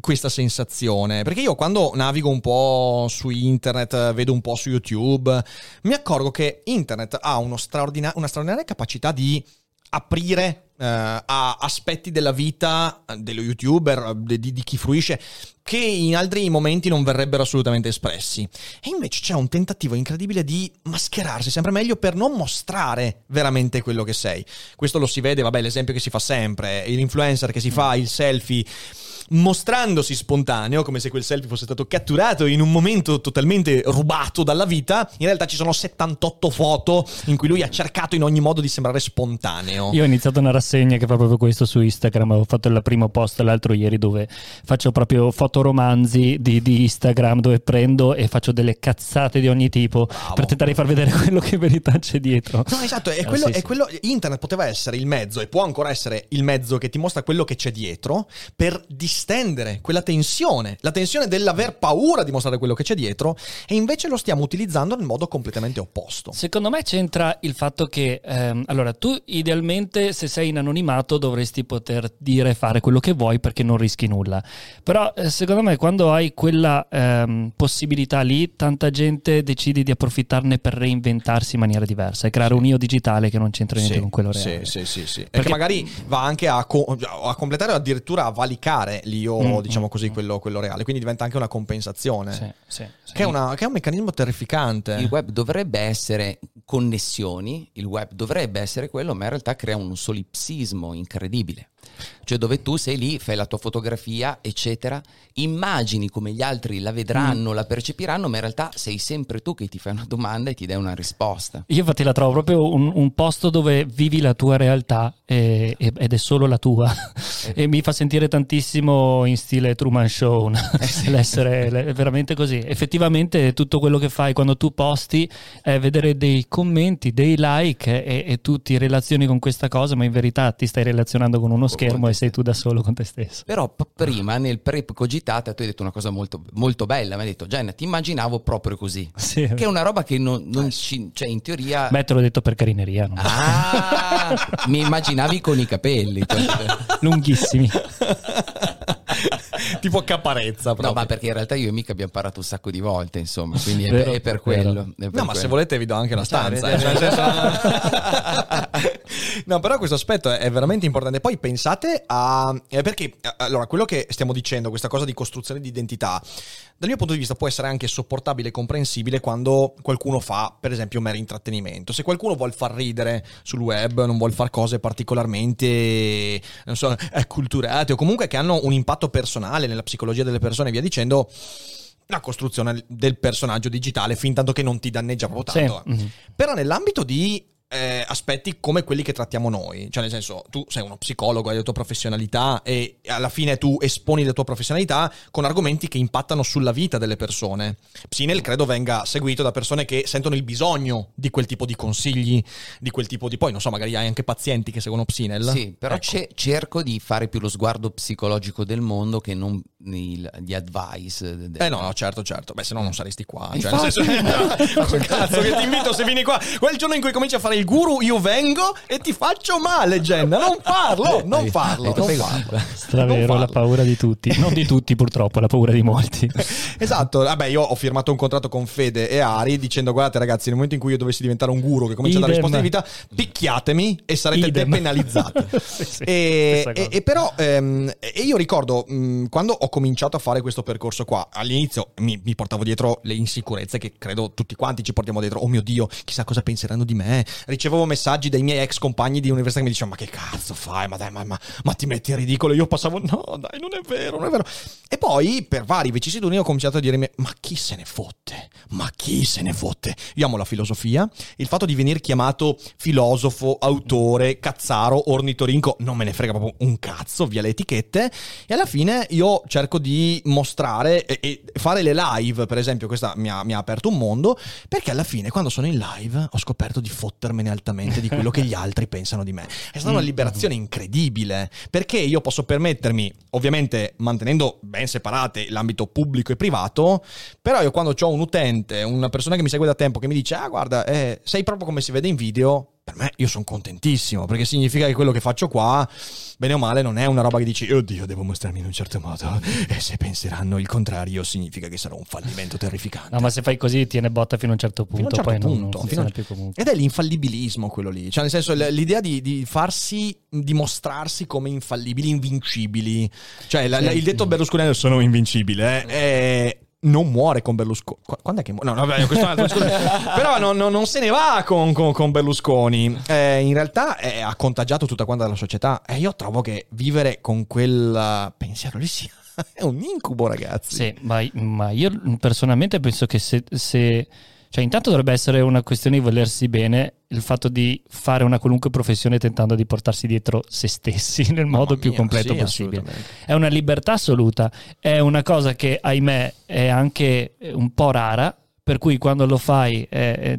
Speaker 1: questa sensazione, perché io quando navigo un po' su internet, vedo un po' su YouTube, mi accorgo che internet ha straordina- una straordinaria capacità di aprire a aspetti della vita eh, dello youtuber, eh, di, di chi fruisce, che in altri momenti non verrebbero assolutamente espressi. E invece c'è un tentativo incredibile di mascherarsi sempre meglio per non mostrare veramente quello che sei. Questo lo si vede, vabbè, l'esempio che si fa sempre, l'influencer che si fa il selfie mostrandosi spontaneo, come se quel selfie fosse stato catturato in un momento totalmente rubato dalla vita, in realtà ci sono 78 foto in cui lui ha cercato in ogni modo di sembrare spontaneo.
Speaker 2: Io ho iniziato una rassegna che fa proprio questo su Instagram, avevo fatto il primo post l'altro ieri dove faccio proprio fotoromanzi di, di Instagram dove prendo e faccio delle cazzate di ogni tipo
Speaker 1: Bravo.
Speaker 2: per tentare di far vedere quello che in verità c'è dietro.
Speaker 1: No, esatto, è
Speaker 2: Eh,
Speaker 1: quello,
Speaker 2: sì,
Speaker 1: è
Speaker 2: sì.
Speaker 1: quello- internet poteva essere il mezzo e può ancora essere il mezzo che ti mostra quello che c'è dietro per distendere quella tensione, la tensione dell'aver paura di mostrare quello che c'è dietro e invece lo stiamo utilizzando nel modo completamente opposto.
Speaker 2: Secondo me c'entra il fatto che, ehm, allora, tu idealmente se sei in anonimato dovresti poter dire e fare quello che vuoi perché non rischi nulla. Però eh, secondo me quando hai quella ehm, possibilità lì, tanta gente decide di approfittarne per reinventarsi in maniera diversa e creare un io digitale che non c'entra niente
Speaker 1: Sì,
Speaker 2: con quello
Speaker 1: sì,
Speaker 2: reale.
Speaker 1: sì, sì, sì. E
Speaker 2: Perché-
Speaker 1: che magari va anche a, co- a completare o addirittura a valicare l'io,
Speaker 2: Mm,
Speaker 1: diciamo
Speaker 2: mm,
Speaker 1: così,
Speaker 2: mm.
Speaker 1: quello, quello reale. Quindi diventa anche una compensazione.
Speaker 2: Sì, sì, sì.
Speaker 1: Che, è una- che è un meccanismo terrificante.
Speaker 3: Il web dovrebbe essere connessioni, il web dovrebbe essere quello, ma in realtà crea un solipsismo incredibile. Cioè dove tu sei lì, fai la tua fotografia, eccetera, immagini come gli altri la vedranno, la percepiranno, ma in realtà sei sempre tu che ti fai una domanda e ti dai una risposta.
Speaker 2: Io infatti la trovo proprio un, un posto dove vivi la tua realtà e- ed è solo la tua. E mi fa sentire tantissimo in stile Truman Show l'essere le- veramente così. Effettivamente tutto quello che fai quando tu posti è vedere dei commenti dei like e, e tu ti relazioni con questa cosa ma in verità ti stai relazionando con uno schermo e sei tu da solo con te stesso
Speaker 3: Però p- prima nel pre cogitata tu hai detto una cosa molto, molto bella, mi hai detto Jenna ti immaginavo proprio così,
Speaker 2: Sì.
Speaker 3: che è una roba che non, non ci, cioè in teoria...
Speaker 2: beh te l'ho detto per carineria no?
Speaker 3: Ah, mi immaginavi con i capelli. cioè-
Speaker 2: lunghissimi
Speaker 1: tipo caparezza. Proprio.
Speaker 3: No, ma perché in realtà io e Mica abbiamo parlato un sacco di volte, insomma, quindi è,
Speaker 2: Vero,
Speaker 3: è per quello. è per
Speaker 1: No, ma se
Speaker 3: quello.
Speaker 1: volete vi do anche una
Speaker 3: Cioè,
Speaker 1: stanza.
Speaker 3: vedete-
Speaker 1: eh, cioè, no, però questo aspetto è veramente importante. Poi pensate a... eh, perché, eh, allora, quello che stiamo dicendo, questa cosa di costruzione di identità, dal mio punto di vista può essere anche sopportabile e comprensibile quando qualcuno fa, per esempio, mero intrattenimento. Se qualcuno vuole far ridere sul web, non vuole fare cose particolarmente, non so, acculturate o comunque che hanno un impatto personale nella psicologia delle persone e via dicendo la costruzione del personaggio digitale fin tanto che non ti danneggia proprio
Speaker 2: Sì.
Speaker 1: tanto.
Speaker 2: Mhm.
Speaker 1: Però nell'ambito di eh, aspetti come quelli che trattiamo noi, cioè nel senso tu sei uno psicologo, hai la tua professionalità e alla fine tu esponi la tua professionalità con argomenti che impattano sulla vita delle persone. Psinel credo venga seguito da persone che sentono il bisogno di quel tipo di consigli, di quel tipo di... Poi non so, magari hai anche pazienti che seguono Psinel.
Speaker 3: Sì, però
Speaker 1: Ecco.
Speaker 3: ce- cerco di fare più lo sguardo psicologico del mondo che non il- gli advice. de-
Speaker 1: Eh no, no, certo, certo. Beh, se no non saresti qua. Cioè, senso, cazzo, che ti invito se vieni qua. Quel giorno in cui cominci a fare il guru, io vengo e ti faccio male, Jenna. Non farlo, non
Speaker 3: Hai-
Speaker 1: farlo.
Speaker 3: hai
Speaker 1: Non farlo.
Speaker 2: Stravero,
Speaker 1: Non
Speaker 2: la paura di tutti. Non di tutti, purtroppo, la paura di molti.
Speaker 1: Esatto, vabbè, io ho firmato un contratto con Fede e Ari dicendo: Guardate, ragazzi, nel momento in cui io dovessi diventare un guru che comincia a dare risposte di vita, picchiatemi e sarete
Speaker 2: Idem.
Speaker 1: depenalizzati.
Speaker 2: Sì, sì,
Speaker 1: e, e- e però ehm, e io ricordo mh, quando ho cominciato a fare questo percorso qua, all'inizio mi, mi portavo dietro le insicurezze che credo tutti quanti ci portiamo dietro. Oh mio Dio, chissà cosa penseranno di me. Ricevevo messaggi dai miei ex compagni di università che mi dicevano: Ma che cazzo fai? Ma dai, ma, ma- ma ti metti in ridicolo. Io passavo: No, dai, non è vero, non è vero. E poi per vari vicissitudini ho cominciato a dirmi: Ma chi se ne fotte? Ma chi se ne fotte? Io amo la filosofia. Il fatto di venire chiamato filosofo, autore, cazzaro, ornitorinco, non me ne frega proprio un cazzo, via le etichette. E alla fine io cerco di mostrare e, e fare le live, per esempio, questa mi ha, mi ha aperto un mondo, perché alla fine quando sono in live ho scoperto di fottermene altamente di quello che gli altri pensano di me. È stata una liberazione incredibile, perché io posso permettermi, ovviamente mantenendo ben separate l'ambito pubblico e privato, però io quando ho un utente, una persona che mi segue da tempo, che mi dice, ah guarda, eh, sei proprio come si vede in video, per me io sono contentissimo, perché significa che quello che faccio qua, bene o male, non è una roba che dici, oddio, devo mostrarmi in un certo modo, e se penseranno il contrario significa che sarà un fallimento terrificante.
Speaker 2: No, ma se fai così tiene botta fino a un certo
Speaker 1: Fino a
Speaker 2: punto,
Speaker 1: un certo
Speaker 2: poi non-
Speaker 1: punto,
Speaker 2: non
Speaker 1: fino a-. Ed è l'infallibilismo quello lì, cioè nel senso l'idea di, di farsi, di mostrarsi come infallibili, invincibili. Cioè la- la- il detto berlusconiano sono invincibile, eh, è- non muore con Berlusconi. Qu- Quando è che muore? No, no, vabbè, questo è un altro. Però non, non- non se ne va con, con- con Berlusconi. Eh, in realtà eh, ha contagiato tutta quanta la società. E io trovo che vivere con quel eh, pensiero lì sia è un incubo, ragazzi.
Speaker 2: Sì, ma, ma io personalmente penso che se, se- Cioè, intanto dovrebbe essere una questione di volersi bene il fatto di fare una qualunque professione tentando di portarsi dietro se stessi nel modo
Speaker 1: Mamma
Speaker 2: più
Speaker 1: mia,
Speaker 2: completo
Speaker 1: sì,
Speaker 2: possibile. È una libertà assoluta, è una cosa che ahimè è anche un po' rara, per cui quando lo fai eh, eh,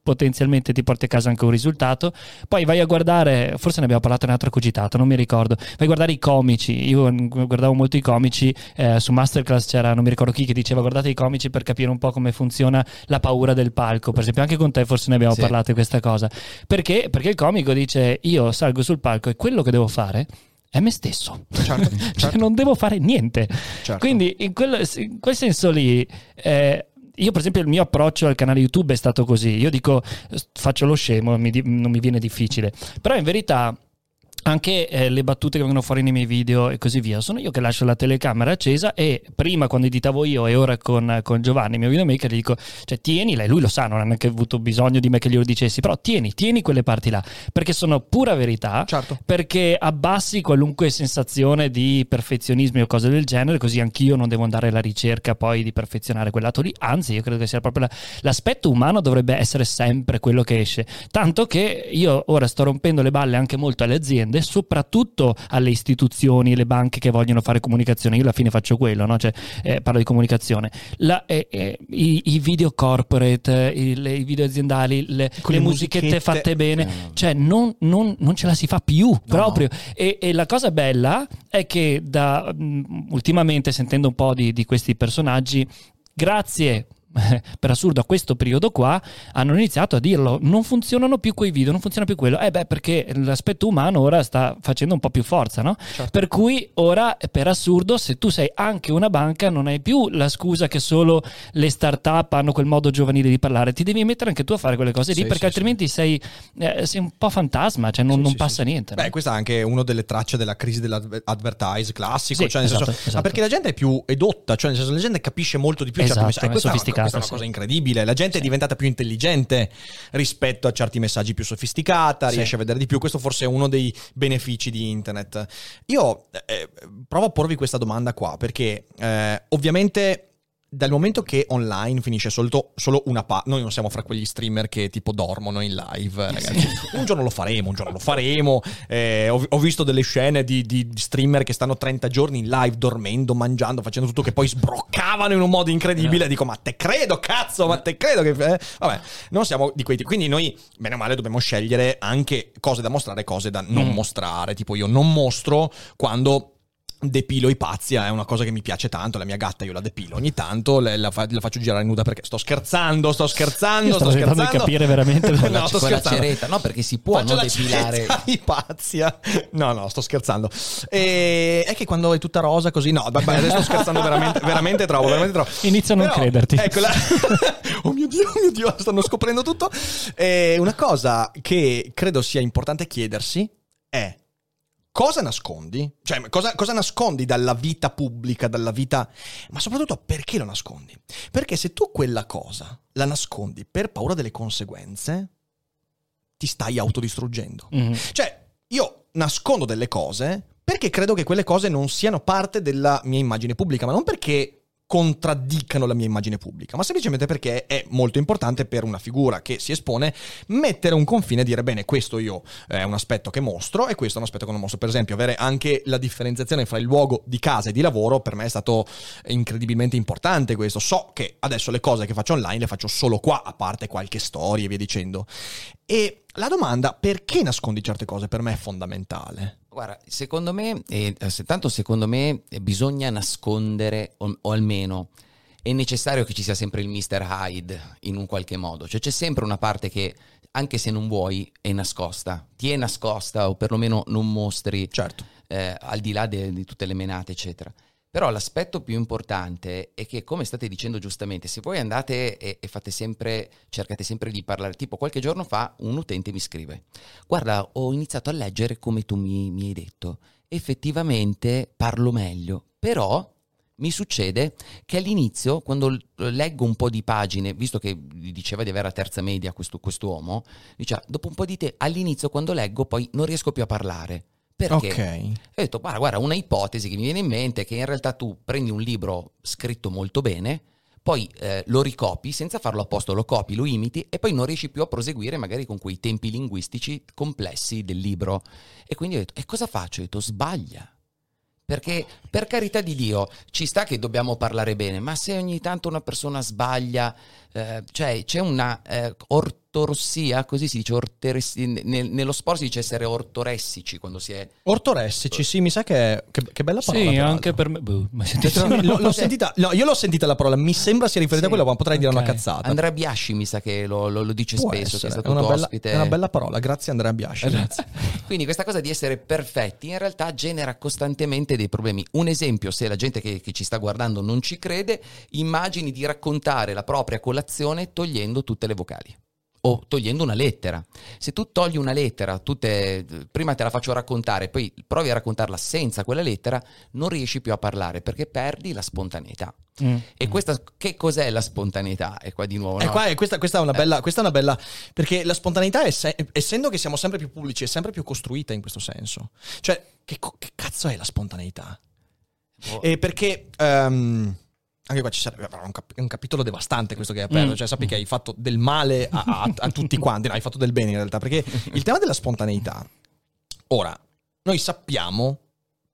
Speaker 2: potenzialmente ti porti a casa anche un risultato. Poi vai a guardare, forse ne abbiamo parlato in un'altra cogitata, non mi ricordo. Vai a guardare i comici. Io guardavo molto i comici. eh, su Masterclass c'era, non mi ricordo chi, che diceva guardate i comici per capire un po' come funziona la paura del palco. Per esempio, anche con te forse ne abbiamo
Speaker 3: Sì.
Speaker 2: parlato di questa cosa. Perché? Perché il comico dice io salgo sul palco e quello che devo fare è me stesso.
Speaker 1: Certo,
Speaker 2: Cioè,
Speaker 1: certo.
Speaker 2: non devo fare niente.
Speaker 1: Certo.
Speaker 2: Quindi in quel, in quel senso lì, eh, io per esempio il mio approccio al canale YouTube è stato così, io dico faccio lo scemo, mi non mi viene difficile, però in verità anche eh, le battute che vengono fuori nei miei video e così via, sono io che lascio la telecamera accesa e prima quando editavo io e ora con, con Giovanni, mio videomaker, gli dico, cioè tienila, e lui lo sa, non ha neanche avuto bisogno di me che glielo dicessi, però tieni, tieni quelle parti là, perché sono pura verità,
Speaker 1: Certo.
Speaker 2: perché abbassi qualunque sensazione di perfezionismo o cose del genere, così anch'io non devo andare alla ricerca poi di perfezionare quel lato lì, anzi io credo che sia proprio la- l'aspetto umano dovrebbe essere sempre quello che esce, tanto che io ora sto rompendo le balle anche molto alle aziende, soprattutto alle istituzioni, le banche che vogliono fare comunicazione, io alla fine faccio quello, no? cioè, eh, parlo di comunicazione, La- eh, eh, i, i video corporate, eh, i, le- i video aziendali, le, le musichette
Speaker 1: musichette.
Speaker 2: fatte bene,
Speaker 3: No, no.
Speaker 2: cioè non, non- non ce la si fa più proprio. E, e la cosa bella è che da, mh, ultimamente sentendo un po' di, di questi personaggi, grazie per assurdo a questo periodo qua hanno iniziato a dirlo non funzionano più quei video non funziona più quello eh beh perché l'aspetto umano ora sta facendo un po' più forza no?
Speaker 1: Certo.
Speaker 2: per cui ora per assurdo se tu sei anche una banca non hai più la scusa che solo le start-up hanno quel modo giovanile di parlare ti devi mettere anche tu a fare quelle cose lì
Speaker 1: Sì,
Speaker 2: perché
Speaker 1: sì,
Speaker 2: altrimenti sei, eh, sei un po' fantasma cioè non,
Speaker 1: Sì,
Speaker 2: non
Speaker 1: sì,
Speaker 2: passa
Speaker 1: sì.
Speaker 2: niente no?
Speaker 1: Beh, questa è anche una delle tracce della crisi dell'advertise classico.
Speaker 2: Sì,
Speaker 1: cioè nel
Speaker 2: esatto,
Speaker 1: senso,
Speaker 2: esatto.
Speaker 1: Ma perché la gente è più edotta, cioè nel senso la gente capisce molto di più
Speaker 2: Esatto,
Speaker 1: messaggi.
Speaker 2: è
Speaker 1: una-
Speaker 2: sofisticata,
Speaker 1: questa è una
Speaker 2: sì.
Speaker 1: cosa incredibile. La gente è diventata più intelligente rispetto a certi messaggi più sofisticata,
Speaker 2: Sì.
Speaker 1: riesce a vedere di più. Questo forse è uno dei benefici di internet. Io eh, provo a porvi questa domanda qua perché eh, ovviamente dal momento che online finisce solo, solo una parte, noi non siamo fra quegli streamer che tipo dormono in live, ragazzi. Un giorno lo faremo, un giorno lo faremo. Eh, ho, ho visto delle scene di, di streamer che stanno 30 giorni in live dormendo, mangiando, facendo tutto che poi sbroccavano in un modo incredibile. Dico, ma te credo, cazzo, ma te credo che... eh?" Vabbè, non siamo di quei tipi. Quindi noi, bene o male, dobbiamo scegliere anche cose da mostrare e cose da non
Speaker 2: Mm.
Speaker 1: mostrare. Tipo io non mostro quando depilo i pazzi, è una cosa che mi piace tanto, la mia gatta io la depilo ogni tanto, la, fa- la faccio girare nuda perché sto scherzando, sto scherzando,
Speaker 2: Io
Speaker 1: sto
Speaker 2: tentando di
Speaker 1: scherzando.
Speaker 2: capire veramente
Speaker 1: no,
Speaker 2: quella-
Speaker 1: sto scherzando.
Speaker 3: ceretta, no, perché si può
Speaker 1: Faccio
Speaker 3: non
Speaker 1: la
Speaker 3: depilare.
Speaker 1: i pazzi. eh. No, no, sto scherzando. E è che quando è tutta rosa così, no, vabbè, adesso sto scherzando veramente, veramente troppo, veramente troppo.
Speaker 2: Inizio a non
Speaker 1: Però,
Speaker 2: crederti.
Speaker 1: Ecco, la- oh mio Dio, oh mio Dio, stanno scoprendo tutto. E una cosa che credo sia importante chiedersi è cosa nascondi? Cioè, cosa, cosa nascondi dalla vita pubblica, dalla vita... Ma soprattutto perché lo nascondi? Perché se tu quella cosa la nascondi per paura delle conseguenze, ti stai autodistruggendo.
Speaker 2: Mhm.
Speaker 1: Cioè, io nascondo delle cose perché credo che quelle cose non siano parte della mia immagine pubblica, ma non perché contraddicano la mia immagine pubblica, ma semplicemente perché è molto importante per una figura che si espone mettere un confine e dire bene, questo io è un aspetto che mostro e questo è un aspetto che non mostro. Per esempio, avere anche la differenziazione fra il luogo di casa e di lavoro per me è stato incredibilmente importante questo. So che adesso le cose che faccio online le faccio solo qua, a parte qualche storia e via dicendo. E la domanda perché nascondi certe cose per me è fondamentale.
Speaker 3: Guarda, secondo me, eh, tanto secondo me eh, bisogna nascondere, o, o almeno è necessario che ci sia sempre il Mr. Hyde in un qualche modo. Cioè c'è sempre una parte che, anche se non vuoi, è nascosta. Ti è nascosta o perlomeno non mostri
Speaker 1: Certo.
Speaker 3: eh, al di là de- di tutte le menate, eccetera. Però l'aspetto più importante è che, come state dicendo giustamente, se voi andate e, e fate sempre, cercate sempre di parlare, tipo qualche giorno fa un utente mi scrive, guarda, ho iniziato a leggere come tu mi, mi hai detto, effettivamente parlo meglio, però mi succede che all'inizio, quando leggo un po' di pagine, visto che diceva di avere la terza media questo quest'uomo, diceva, dopo un po' di tempo, all'inizio quando leggo poi non riesco più a parlare. Perché?
Speaker 1: Ok.
Speaker 3: E ho detto, guarda, guarda, una ipotesi che mi viene in mente è che in realtà tu prendi un libro scritto molto bene, poi eh, lo ricopi, senza farlo apposta, lo copi, lo imiti e poi non riesci più a proseguire magari con quei tempi linguistici complessi del libro. E quindi ho detto, e cosa faccio? Ho detto, sbaglia. Perché per carità di Dio ci sta che dobbiamo parlare bene, ma se ogni tanto una persona sbaglia, eh, cioè c'è una eh, ortorossia, così si dice, orteressi- nel- nello sport si dice essere ortoressici quando si è...
Speaker 1: Ortoressici, sì, mi sa che, che, che bella parola.
Speaker 2: Sì, anche per me. boh, ma
Speaker 1: L'ho, l'ho sentita, no, io l'ho sentita la parola, mi sembra sia riferita a
Speaker 3: Sì.
Speaker 1: quella, ma potrei dire
Speaker 2: Ok.
Speaker 1: una cazzata.
Speaker 3: Andrea Biasci mi sa che lo, lo- lo dice
Speaker 1: Può
Speaker 3: spesso, che è
Speaker 1: essere,
Speaker 3: stato
Speaker 1: è una, bella,
Speaker 3: ospite.
Speaker 1: è una bella parola, grazie Andrea Biasci.
Speaker 3: Quindi questa cosa di essere perfetti in realtà genera costantemente dei problemi. Un esempio, se la gente che, che ci sta guardando non ci crede, immagini di raccontare la propria colazione togliendo tutte le vocali. O togliendo una lettera. Se tu togli una lettera, tutte, prima te la faccio raccontare, poi provi a raccontarla senza quella lettera, non riesci più a parlare perché perdi la spontaneità.
Speaker 2: Mm.
Speaker 3: E questa, che cos'è la spontaneità? E qua di nuovo.
Speaker 1: E
Speaker 3: no?
Speaker 1: qua, questa, questa è una bella, questa è una bella. Perché la spontaneità, è se- essendo che siamo sempre più pubblici, è sempre più costruita in questo senso. Cioè, che, che cazzo è la spontaneità? E perché. ehm, anche qua ci sarebbe un, cap- un capitolo devastante questo che hai aperto.
Speaker 2: Mm.
Speaker 1: Cioè, sappi che hai fatto del male a, a- a tutti quanti. No, hai fatto del bene in realtà. Perché il tema della spontaneità. Ora, noi sappiamo,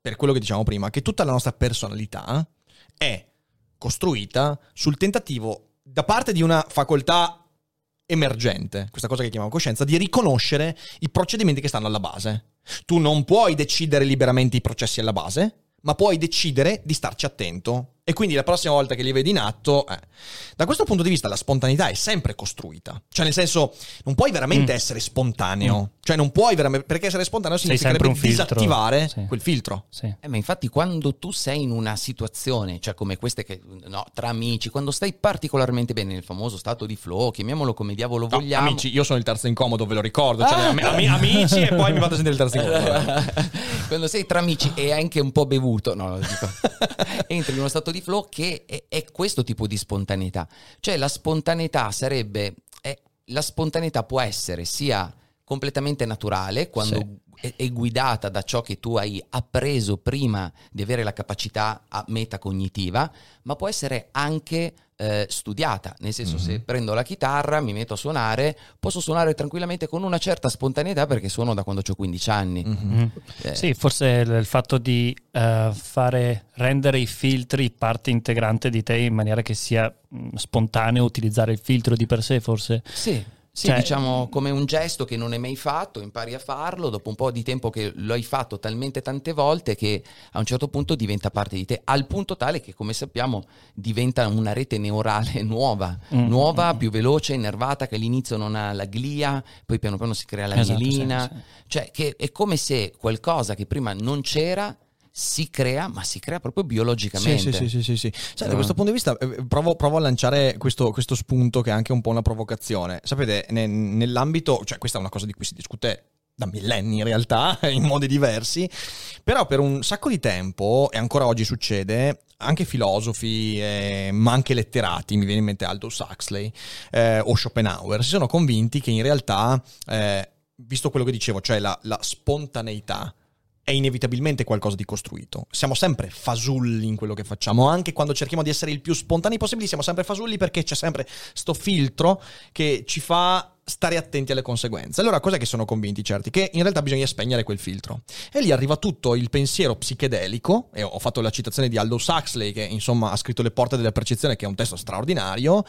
Speaker 1: per quello che dicevamo prima, che tutta la nostra personalità è costruita sul tentativo da parte di una facoltà emergente, questa cosa che chiamiamo coscienza, di riconoscere i procedimenti che stanno alla base. Tu non puoi decidere liberamente i processi alla base, ma puoi decidere di starci attento. E quindi la prossima volta che li vedi in atto, eh. da questo punto di vista la spontaneità è sempre costruita. Cioè nel senso, non puoi veramente
Speaker 2: Mm.
Speaker 1: essere spontaneo.
Speaker 2: Mm.
Speaker 1: Cioè non puoi veramente, perché essere spontaneo
Speaker 2: Sei
Speaker 1: significherebbe
Speaker 2: sempre un filtro.
Speaker 1: disattivare
Speaker 2: Sì.
Speaker 1: quel filtro.
Speaker 2: Sì.
Speaker 3: Eh, ma infatti quando tu sei in una situazione, cioè come queste che, no, tra amici, quando stai particolarmente bene nel famoso stato di flow, chiamiamolo come diavolo
Speaker 1: No,
Speaker 3: vogliamo.
Speaker 1: amici, io sono il terzo incomodo, ve lo ricordo. Cioè, am- ami- amici e poi mi fate sentire il terzo incomodo.
Speaker 3: quando sei tra amici e anche un po' bevuto, no, dico, entri in uno stato di flow che è, è questo tipo di spontaneità. Cioè la spontaneità sarebbe, è- la spontaneità può essere sia completamente naturale quando è, è guidata da ciò che tu hai appreso prima di avere la capacità metacognitiva, ma può essere anche eh, studiata, nel senso se prendo la chitarra, mi metto a suonare, posso suonare tranquillamente con una certa spontaneità perché suono da quando ho 15 anni.
Speaker 2: Mm.
Speaker 3: Eh,
Speaker 2: Sì, forse il, fatto di eh, fare rendere i filtri parte integrante di te in maniera che sia mh, spontaneo utilizzare il filtro di per sé, forse.
Speaker 3: Sì, sì,
Speaker 2: Cioè-
Speaker 3: diciamo come un gesto che non hai mai fatto, impari a farlo, dopo un po' di tempo che lo hai fatto talmente tante volte che a un certo punto diventa parte di te, al punto tale che come sappiamo diventa una rete neurale nuova,
Speaker 2: Mm.
Speaker 3: nuova, più veloce, innervata, che all'inizio non ha la glia, poi piano piano si crea la
Speaker 2: Esatto,
Speaker 3: mielina,
Speaker 2: sì, sì.
Speaker 3: cioè che è come se qualcosa che prima non c'era si crea, ma si crea proprio biologicamente.
Speaker 1: sì, sì, sì, sì, sì. Sai, da
Speaker 3: Ah.
Speaker 1: questo punto di vista eh, provo, provo a lanciare questo, questo spunto che è anche un po' una provocazione. Sapete, ne- nell'ambito, cioè questa è una cosa di cui si discute da millenni in realtà, in modi diversi, però per un sacco di tempo, e ancora oggi succede, anche filosofi, eh, ma anche letterati, mi viene in mente Aldous Huxley eh, o Schopenhauer, si sono convinti che in realtà, eh, visto quello che dicevo, cioè la, la spontaneità, è inevitabilmente qualcosa di costruito. Siamo sempre fasulli in quello che facciamo, anche quando cerchiamo di essere il più spontanei possibili, siamo sempre fasulli perché c'è sempre sto filtro che ci fa stare attenti alle conseguenze. Allora, cos'è che sono convinti certi? Che in realtà bisogna spegnere quel filtro. E lì arriva tutto il pensiero psichedelico, e ho fatto la citazione di Aldous Huxley, che insomma ha scritto Le porte della percezione, che è un testo straordinario,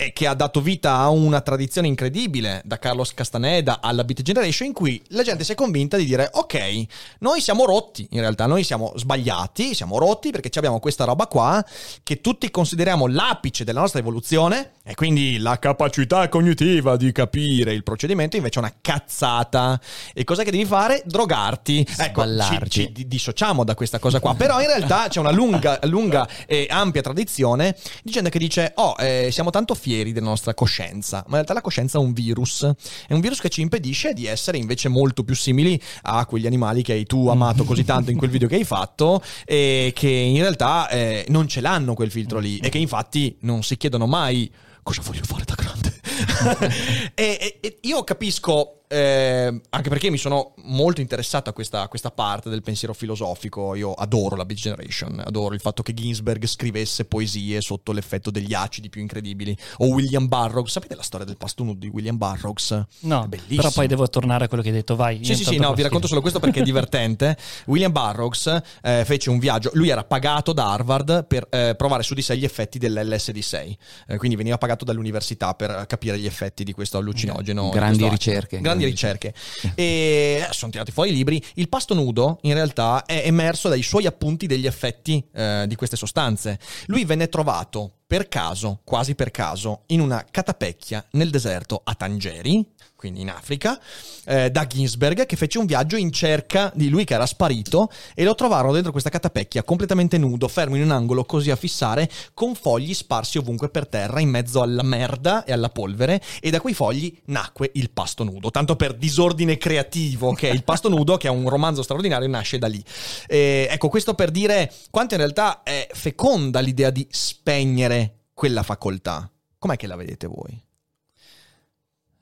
Speaker 1: e che ha dato vita a una tradizione incredibile, da Carlos Castaneda alla Beat Generation, in cui la gente si è convinta di dire, ok, noi siamo rotti, in realtà noi siamo sbagliati, siamo rotti perché abbiamo questa roba qua, che tutti consideriamo l'apice della nostra evoluzione, e quindi la capacità cognitiva di capire il procedimento invece è una cazzata. E cos'è che devi fare? Drogarti. Ecco, ci, ci di- dissociamo da questa cosa qua. Però in realtà c'è una lunga, lunga e ampia tradizione di gente che dice: Oh, eh, siamo tanto fieri della nostra coscienza. Ma in realtà la coscienza è un virus. È un virus che ci impedisce di essere invece molto più simili a quegli animali che hai tu amato così tanto in quel video che hai fatto. E che in realtà eh, non ce l'hanno quel filtro lì. E che infatti non si chiedono mai. Cosa voglio fare da grande? e, e- e io capisco, eh, anche perché mi sono molto interessato a questa, a questa parte del pensiero filosofico. Io adoro la Beat Generation, adoro il fatto che Ginsberg scrivesse poesie sotto l'effetto degli acidi più incredibili. O William Burroughs, sapete la storia del pasto nudo di William Burroughs?
Speaker 2: No,
Speaker 1: bellissimo.
Speaker 2: però poi devo tornare a quello che hai detto, vai.
Speaker 1: Sì, sì, sì, no, vi racconto solo questo perché è divertente. William Burroughs eh, fece un viaggio, lui era pagato da Harvard per eh, provare su di sé gli effetti dell'LSD6, Eh, quindi veniva pagato dall'università per capire gli effetti di questo allucinogeno. di
Speaker 3: Grandi
Speaker 1: questo-
Speaker 3: ricerche.
Speaker 1: Grandi ricerche. E sono tirati fuori i libri. Il pasto nudo, in realtà, è emerso dai suoi appunti degli effetti eh, di queste sostanze. Lui venne trovato per caso, quasi per caso, in una catapecchia nel deserto a Tangeri, quindi in Africa, eh, da Ginsberg, che fece un viaggio in cerca di lui che era sparito e lo trovarono dentro questa catapecchia completamente nudo, fermo in un angolo così a fissare, con fogli sparsi ovunque per terra, in mezzo alla merda e alla polvere, e da quei fogli nacque il pasto nudo. Tanto per disordine creativo, che è il pasto nudo, che è un romanzo straordinario, nasce da lì. Eh, ecco, questo per dire quanto in realtà è feconda l'idea di spegnere quella facoltà. Com'è che la vedete voi?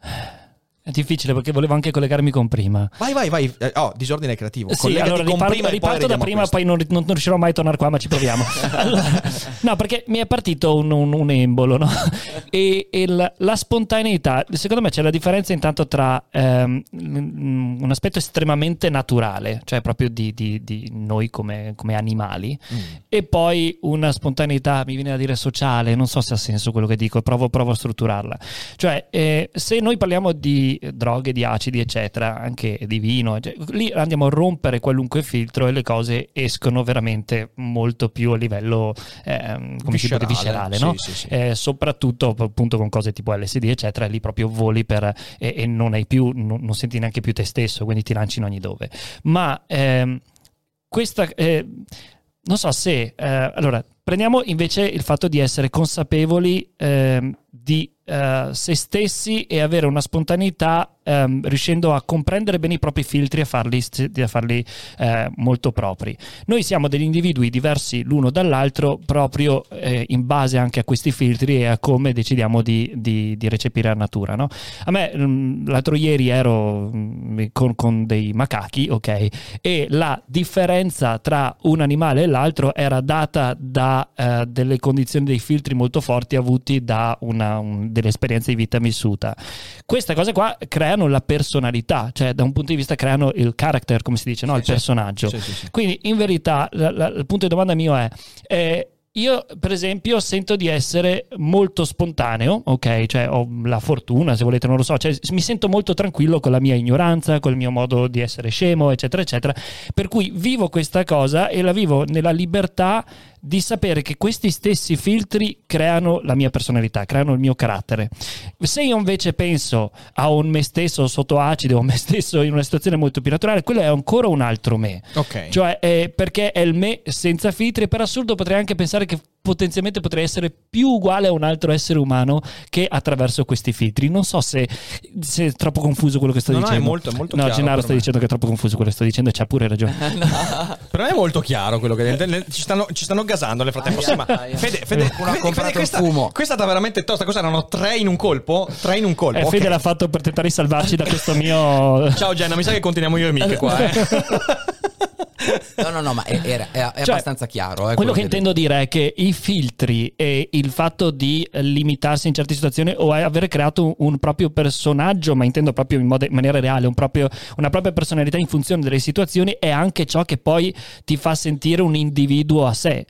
Speaker 2: È difficile perché volevo anche collegarmi con prima.
Speaker 1: Vai, vai, vai. Eh, oh, disordine creativo.
Speaker 2: Sì,
Speaker 1: Collegati
Speaker 2: allora
Speaker 1: con
Speaker 2: riparto,
Speaker 1: prima
Speaker 2: riparto da prima, poi non, non- riuscirò mai a tornare qua, ma ci proviamo. Allora, no, perché mi è partito un, un- un embolo, no? E, e la, la spontaneità, secondo me c'è la differenza intanto tra ehm, un aspetto estremamente naturale, cioè proprio di, di- di noi come, come animali,
Speaker 1: Mm.
Speaker 2: e poi una spontaneità, mi viene da dire sociale, non so se ha senso quello che dico, provo, provo a strutturarla. Cioè, eh, se noi parliamo di di droghe, di acidi, eccetera, anche di vino, cioè, lì andiamo a rompere qualunque filtro e le cose escono veramente molto più a livello dire,
Speaker 1: Viscerale,
Speaker 2: viscerale, no?
Speaker 1: sì, sì, sì.
Speaker 2: Eh, soprattutto appunto con cose tipo LSD, eccetera, lì proprio voli per e, e non hai più, non, non senti neanche più te stesso, quindi ti lanci in ogni dove. Ma ehm, questa eh, non so se eh, allora prendiamo invece il fatto di essere consapevoli ehm, di eh, se stessi e avere una spontaneità ehm, riuscendo a comprendere bene i propri filtri e farli, a farli eh, molto propri. Noi siamo degli individui diversi l'uno dall'altro proprio eh, in base anche a questi filtri e a come decidiamo di, di- di recepire la natura. no? A me mm, l'altro ieri ero mm, con, con dei macachi, ok, e la differenza tra un animale e l'altro era data da eh, delle condizioni dei filtri molto forti avuti da una, un- delle esperienze di vita vissuta. Queste cose qua creano la personalità, cioè da un punto di vista creano il character, come si dice, no? il
Speaker 1: sì.
Speaker 2: personaggio.
Speaker 1: Sì, sì.
Speaker 2: Quindi in verità la- la- il punto di domanda mio è... eh, io, per esempio, sento di essere molto spontaneo, ok? Cioè ho la fortuna, se volete, non lo so, cioè, mi sento molto tranquillo con la mia ignoranza, col mio modo di essere scemo, eccetera, eccetera. Per cui vivo questa cosa e la vivo nella libertà di sapere che questi stessi filtri creano la mia personalità, creano il mio carattere. Se io invece penso a un me stesso sotto acido o me stesso in una situazione molto più naturale, quello è ancora un altro me.
Speaker 1: Ok.
Speaker 2: Cioè, è perché è il me senza filtri. E per assurdo potrei anche pensare che potenzialmente potrei essere più uguale a un altro essere umano che attraverso questi filtri. Non so se, se è troppo confuso quello che sto
Speaker 1: No, no, è
Speaker 2: dicendo.
Speaker 1: molto- è molto
Speaker 2: no,
Speaker 1: chiaro
Speaker 2: Gennaro sta
Speaker 1: me.
Speaker 2: dicendo che è troppo confuso quello che sto dicendo e c'ha pure ragione.
Speaker 1: Per me è molto chiaro quello che ci stanno, ci stanno gasando nel frattempo. Sì, ma Fede, Fede,
Speaker 3: ha
Speaker 1: Fede,
Speaker 3: comprato
Speaker 1: questa,
Speaker 3: il fumo.
Speaker 1: questa è stata veramente tosta. Cosa erano tre in un colpo? Tre in un colpo.
Speaker 2: Eh,
Speaker 1: ok.
Speaker 2: Fede l'ha fatto per tentare di salvarci da questo mio...
Speaker 1: Ciao Jenna, mi sa che continuiamo io e Mick qua. Eh.
Speaker 3: No, no, no, ma è, è- è-
Speaker 2: Cioè,
Speaker 3: abbastanza chiaro. eh,
Speaker 2: Quello che intendo dire è che i filtri e il fatto di limitarsi in certe situazioni o avere creato un, un proprio personaggio, ma intendo proprio in, modo- in maniera reale, un proprio- una propria personalità in funzione delle situazioni, è anche ciò che poi ti fa sentire un individuo a sé.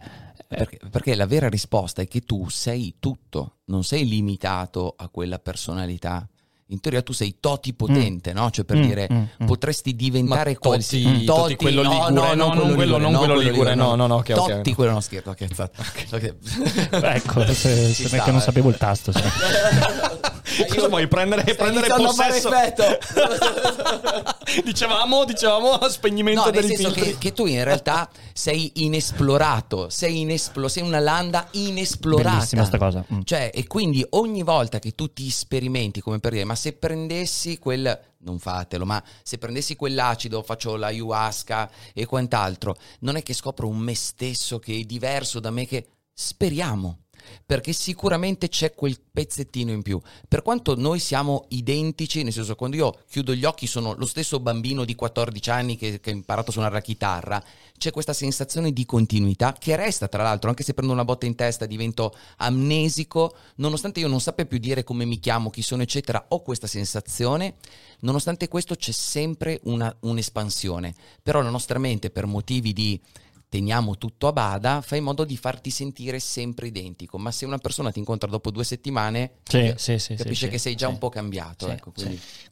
Speaker 3: Perché, perché la vera risposta è che tu sei tutto, non sei limitato a quella personalità. In teoria tu sei totipotente, no? Cioè per
Speaker 2: Mm,
Speaker 3: dire,
Speaker 2: mm, mm.
Speaker 3: potresti diventare
Speaker 1: Ma Totti-
Speaker 3: qualsiasi-
Speaker 1: Totti quello ligure, no, non quello- non quello ligure, no, no, no, ok, ok,
Speaker 3: Totti
Speaker 1: no.
Speaker 3: quello no scherzo, ok, esatto. Ok.
Speaker 2: Ecco, se, se
Speaker 3: Ci
Speaker 2: non è
Speaker 3: sta,
Speaker 2: che non sapevo il tasto. sì.
Speaker 1: Cosa vuoi prendere, prendere possesso? dicevamo, dicevamo spegnimento
Speaker 3: No, nel
Speaker 1: dei
Speaker 3: senso che, che tu in realtà sei inesplorato, sei, inesplo- sei una landa inesplorata.
Speaker 2: Bellissima sta cosa. Mm.
Speaker 3: Cioè, e quindi ogni volta che tu ti sperimenti, come per dire, ma se prendessi quel. Non fatelo, ma se prendessi quell'acido, faccio la ayahuasca e quant'altro, non è che scopro un me stesso che è diverso da me, che speriamo. Perché sicuramente c'è quel pezzettino in più. Per quanto noi siamo identici, nel senso, quando io chiudo gli occhi sono lo stesso bambino di 14 anni che, che ha imparato a suonare la chitarra, c'è questa sensazione di continuità che resta, tra l'altro, anche se prendo una botta in testa divento amnesico, nonostante io non sappia più dire come mi chiamo, chi sono, eccetera, ho questa sensazione. Nonostante questo c'è sempre una- un'espansione. Però la nostra mente, per motivi di teniamo tutto a bada, fa in modo di farti sentire sempre identico. Ma se una persona ti incontra dopo due settimane,
Speaker 2: Sì, sì, sì,
Speaker 3: capisce che sei già un po' cambiato. Ecco,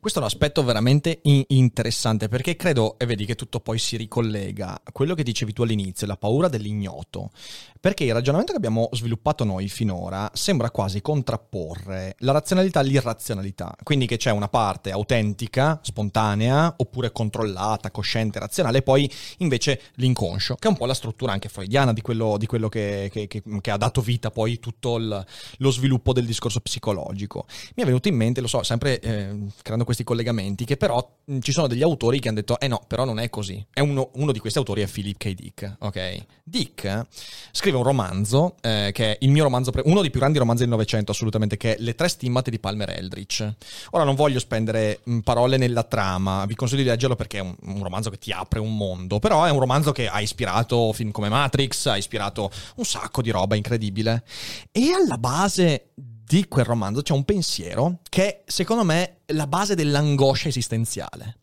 Speaker 1: Questo è un aspetto veramente in- interessante perché credo, e vedi che tutto poi si ricollega a quello che dicevi tu all'inizio, la paura dell'ignoto. Perché il ragionamento che abbiamo sviluppato noi finora sembra quasi contrapporre la razionalità all'irrazionalità. Quindi che c'è una parte autentica, spontanea, oppure controllata, cosciente, razionale, e poi invece l'inconscio, che è un po' la struttura anche freudiana di quello, di quello che, che- che- che ha dato vita poi tutto il- lo sviluppo del discorso psicologico. Mi è venuto in mente, lo so, sempre eh, creando questi collegamenti, che però mh, ci sono degli autori che hanno detto, eh no, però non è così. È uno, uno di questi autori è Philip K. Dick, ok? Dick eh, scrive un romanzo, eh, che è il mio romanzo, pre- uno dei più grandi romanzi del Novecento assolutamente, che è Le tre stimmate di Palmer Eldritch. Ora non voglio spendere parole nella trama, vi consiglio di leggerlo perché è un, un romanzo che ti apre un mondo, però è un romanzo che ha ispirato film come Matrix, ha ispirato un sacco di roba incredibile. E alla base di quel romanzo c'è un pensiero che è, secondo me, la base dell'angoscia esistenziale.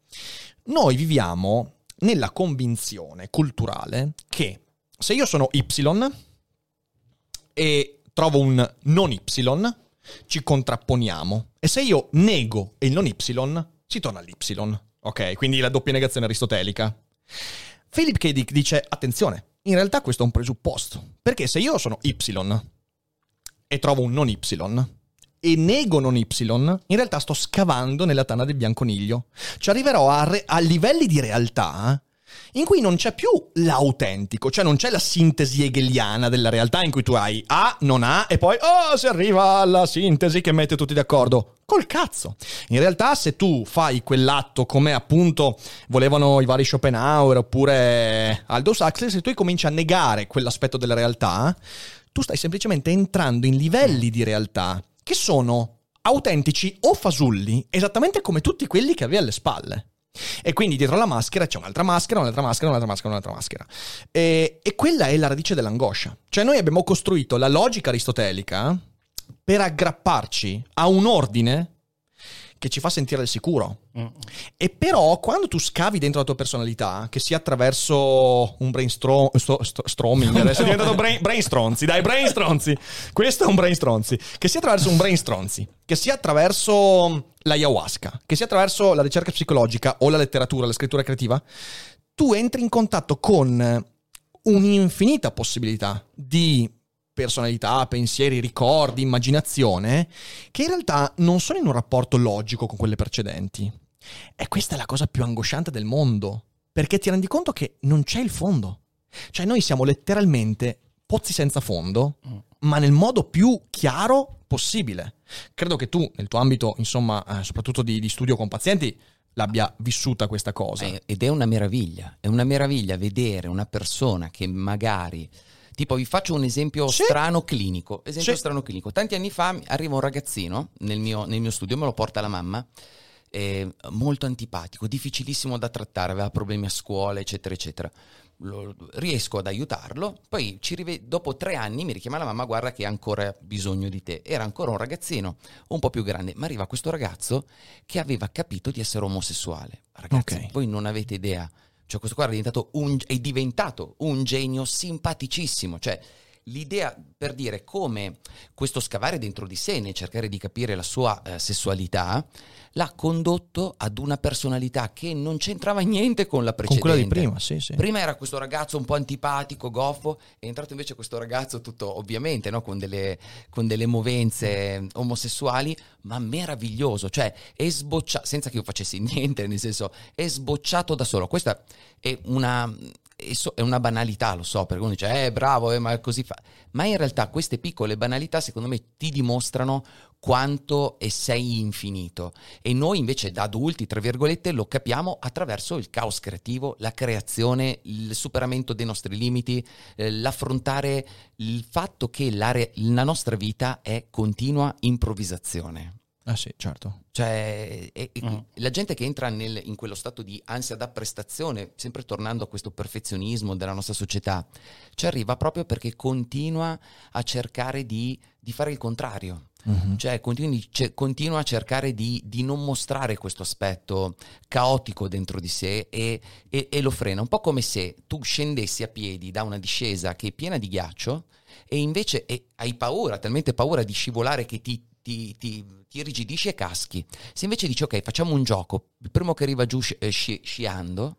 Speaker 1: Noi viviamo nella convinzione culturale che se io sono Y e trovo un non Y, ci contrapponiamo. E se io nego il non y, si torna all'y. Ok, quindi la doppia negazione aristotelica. Philip K. Dick dice, attenzione, in realtà questo è un presupposto. Perché se io sono y e trovo un non y e nego non y, in realtà sto scavando nella tana del bianconiglio. Cioè arriverò a, re- a livelli di realtà in cui non c'è più l'autentico, cioè non c'è la sintesi hegeliana della realtà in cui tu hai A, non A e poi oh, si arriva alla sintesi che mette tutti d'accordo. Col cazzo. In realtà se tu fai quell'atto come appunto volevano i vari Schopenhauer oppure Aldous Huxley, se tu cominci a negare quell'aspetto della realtà, tu stai semplicemente entrando in livelli di realtà che sono autentici o fasulli, esattamente come tutti quelli che avevi alle spalle. E quindi dietro la maschera c'è un'altra maschera, un'altra maschera, un'altra maschera, un'altra maschera. E, e quella è la radice dell'angoscia. Cioè noi abbiamo costruito la logica aristotelica per aggrapparci a un ordine che ci fa sentire al sicuro. Mm. E però quando tu scavi dentro la tua personalità, che sia attraverso un brainstorming, adesso è diventato brain, brainstronzi, dai brainstronzi, questo è un brainstronzi, che sia attraverso un brainstronzi, che sia attraverso l'ayahuasca, che sia attraverso la ricerca psicologica o la letteratura, la scrittura creativa, tu entri in contatto con un'infinita possibilità di personalità, pensieri, ricordi, immaginazione, che in realtà non sono in un rapporto logico con quelle precedenti. E questa è la cosa più angosciante del mondo, perché ti rendi conto che non c'è il fondo. Cioè noi siamo letteralmente pozzi senza fondo, mm. ma nel modo più chiaro possibile. Credo che tu, nel tuo ambito, insomma, eh, soprattutto di, di studio con pazienti, l'abbia vissuta questa cosa.
Speaker 3: Eh, ed è una meraviglia, è una meraviglia vedere una persona che magari Tipo, vi faccio un esempio sì. strano clinico. Esempio sì. strano clinico. Tanti anni fa arriva un ragazzino nel mio, nel mio studio, me lo porta la mamma. Eh, molto antipatico, difficilissimo da trattare, aveva problemi a scuola, eccetera, eccetera. Lo, riesco ad aiutarlo. Poi rive- dopo tre anni mi richiama la mamma: Guarda, che ha ancora bisogno di te. Era ancora un ragazzino un po' più grande, ma arriva questo ragazzo che aveva capito di essere omosessuale. Ragazzi, okay. voi non avete idea cioè questo qua è diventato un, è diventato un genio simpaticissimo, cioè l'idea per dire come questo scavare dentro di sé nel cercare di capire la sua eh, sessualità l'ha condotto ad una personalità che non c'entrava niente con la precedente.
Speaker 1: Con quella di prima, sì, sì.
Speaker 3: Prima era questo ragazzo un po' antipatico, goffo, è entrato invece questo ragazzo tutto, ovviamente, no? con, delle, con, delle, movenze omosessuali, ma meraviglioso, cioè è sbocciato, senza che io facessi niente, nel senso, è sbocciato da solo. Questa è una è una banalità, lo so, perché uno dice, eh, bravo, eh, ma così fa. Ma in realtà queste piccole banalità, secondo me, ti dimostrano quanto e sei infinito. E noi invece da adulti, tra virgolette, lo capiamo attraverso il caos creativo, la creazione, il superamento dei nostri limiti, eh, l'affrontare il fatto che la, re- la nostra vita è continua improvvisazione.
Speaker 1: Ah sì, certo.
Speaker 3: Cioè, e, e mm. la gente che entra nel, in quello stato di ansia da prestazione, sempre tornando a questo perfezionismo della nostra società, ci arriva proprio perché continua a cercare di, di fare il contrario. Mm-hmm. Cioè, continui, cioè, continua a cercare di, di, non mostrare questo aspetto caotico dentro di sé e, e, e lo frena. Un po' come se tu scendessi a piedi da una discesa che è piena di ghiaccio e invece hai paura, talmente paura di scivolare che ti, ti, ti, ti irrigidisci e caschi. Se invece dici ok, facciamo un gioco, il primo che arriva giù sci- eh, sci- sciando,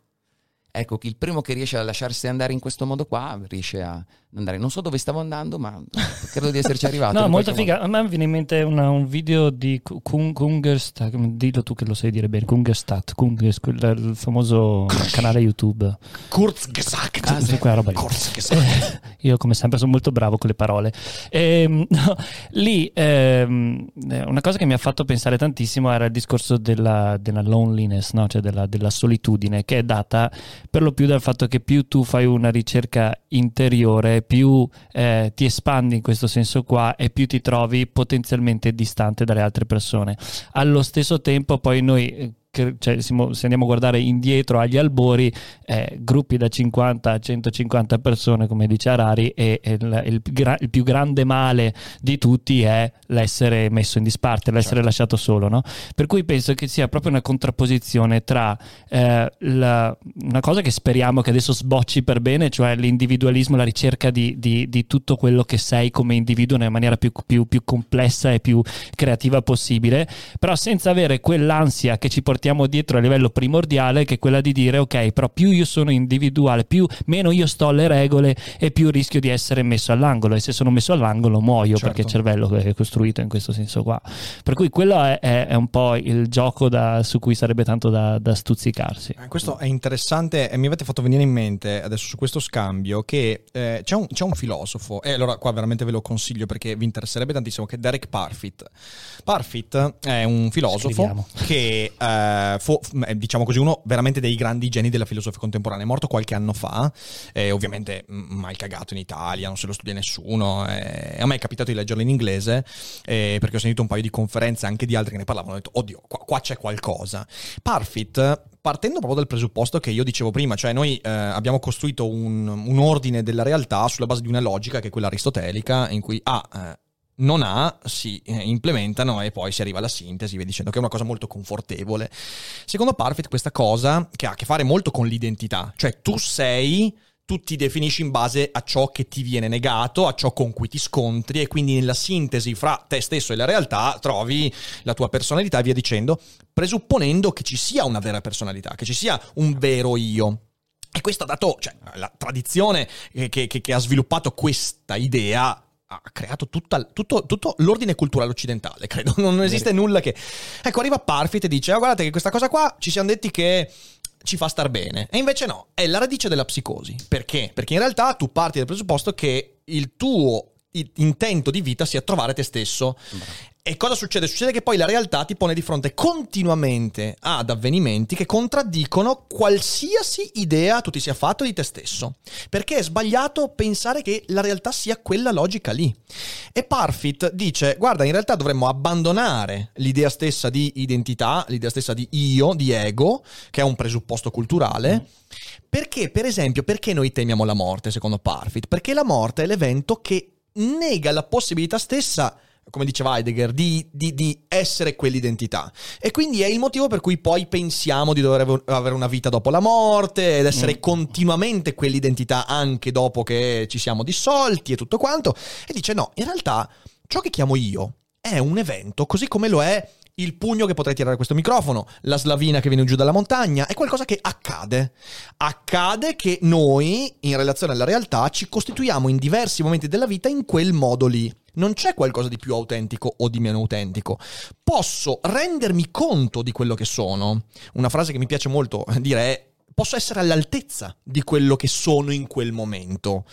Speaker 3: ecco, il primo che riesce a lasciarsi andare in questo modo qua riesce a andare. Non so dove stavo andando, ma credo di esserci arrivato.
Speaker 2: no, molto figa. A me viene in mente una, un video di Kungerstat, dillo tu che lo sai dire bene, Kungerstat, Kungers, il, famoso canale YouTube.
Speaker 1: Kurzgesagt.
Speaker 2: Ah, sì, quella roba lì. Eh, io come sempre sono molto bravo con le parole. E, ehm, no, lì ehm, una cosa che mi ha fatto pensare tantissimo era il discorso della, della loneliness, no? cioè della, della solitudine, che è data per lo più dal fatto che più tu fai una ricerca interiore, più eh, ti espandi in questo senso qua e più ti trovi potenzialmente distante dalle altre persone. Allo stesso tempo poi noi eh, cioè, se andiamo a guardare indietro agli albori, eh, gruppi da 50 a 150 persone, come dice Harari, e, e il, il il più grande male di tutti è l'essere messo in disparte, l'essere
Speaker 1: Certo.
Speaker 2: lasciato solo. No? Per cui penso che sia proprio una contrapposizione tra eh, la- una cosa che speriamo che adesso sbocci per bene, cioè l'individualismo, la ricerca di, di- di tutto quello che sei come individuo nella maniera più, più- più complessa e più creativa possibile, però senza avere quell'ansia che ci portiamo dietro a livello primordiale, che è quella di dire ok, però più io sono individuale, più meno io sto alle regole e più rischio di essere messo all'angolo e se sono messo all'angolo muoio
Speaker 1: Certo.
Speaker 2: perché il cervello è costruito in questo senso qua. Per cui quello è, è- è un po' il gioco da- su cui sarebbe tanto da, da stuzzicarsi.
Speaker 1: Eh, Questo è interessante e mi avete fatto venire in mente adesso su questo scambio che eh, c'è, un, c'è un filosofo, e allora qua veramente ve lo consiglio perché vi interesserebbe tantissimo, che è Derek Parfit. Parfit è un filosofo
Speaker 2: Scriviamo.
Speaker 1: che eh, fu, è, diciamo così, uno veramente dei grandi geni della filosofia contemporanea, è morto qualche anno fa, e ovviamente mai cagato in Italia, non se lo studia nessuno, eh, a me è capitato di leggerlo in inglese eh, perché ho sentito un paio di conferenze anche di altri che ne parlavano, ho detto, oddio, qua, qua c'è qualcosa. Parfit, partendo proprio dal presupposto che io dicevo prima, cioè noi eh, abbiamo costruito un, un ordine della realtà sulla base di una logica che è quella aristotelica, in cui A eh, non ha, si eh, implementano e poi si arriva alla sintesi, via dicendo che è una cosa molto confortevole. Secondo Parfit questa cosa che ha a che fare molto con l'identità, cioè tu sei tu ti definisci in base a ciò che ti viene negato, a ciò con cui ti scontri e quindi nella sintesi fra te stesso e la realtà trovi la tua personalità e via dicendo, presupponendo che ci sia una vera personalità, che ci sia un vero io. E questo ha dato, cioè, la tradizione che, che- che ha sviluppato questa idea ha creato tutta- tutto, tutto l'ordine culturale occidentale, credo. Non esiste nulla che... Ecco, arriva Parfit e dice, "Ah, guardate che questa cosa qua ci siamo detti che ci fa star bene. E invece no, è la radice della psicosi. Perché? Perché in realtà tu parti dal presupposto che il tuo intento di vita sia trovare te stesso. E cosa succede? Succede che poi la realtà ti pone di fronte continuamente ad avvenimenti che contraddicono qualsiasi idea tu ti sia fatto di te stesso. Perché è sbagliato pensare che la realtà sia quella logica lì. E Parfit dice: Guarda, in realtà dovremmo abbandonare l'idea stessa di identità, l'idea stessa di io, di ego, che è un presupposto culturale. Perché, per esempio, perché noi temiamo la morte, secondo Parfit? Perché la morte è l'evento che nega la possibilità stessa, come diceva Heidegger, di, di- di essere quell'identità. E quindi è il motivo per cui poi pensiamo di dover ave- avere una vita dopo la morte ed essere continuamente quell'identità anche dopo che ci siamo dissolti e tutto quanto. E dice no, in realtà ciò che chiamo io è un evento, così come lo è il pugno che potrei tirare a questo microfono, la slavina che viene giù dalla montagna, è qualcosa che accade. Accade che noi, in relazione alla realtà, ci costituiamo in diversi momenti della vita in quel modo lì. Non c'è qualcosa di più autentico o di meno autentico. Posso rendermi conto di quello che sono. Una frase che mi piace molto dire è posso essere all'altezza di quello che sono in quel momento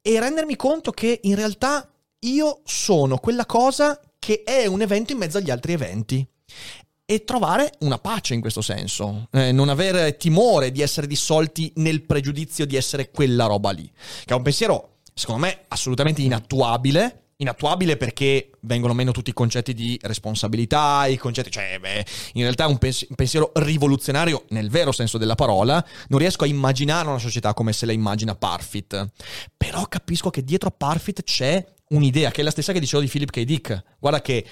Speaker 1: e rendermi conto che in realtà io sono quella cosa che è un evento in mezzo agli altri eventi. E trovare una pace in questo senso, Eh, non avere timore di essere dissolti nel pregiudizio di essere quella roba lì, che è un pensiero, secondo me, assolutamente inattuabile. Inattuabile perché vengono meno tutti i concetti di responsabilità, i concetti, cioè, beh, in realtà è un, pens- un pensiero rivoluzionario nel vero senso della parola. Non riesco a immaginare una società come se la immagina Parfit. Però capisco che dietro a Parfit c'è un'idea che è la stessa che dicevo di Philip K. Dick. Guarda che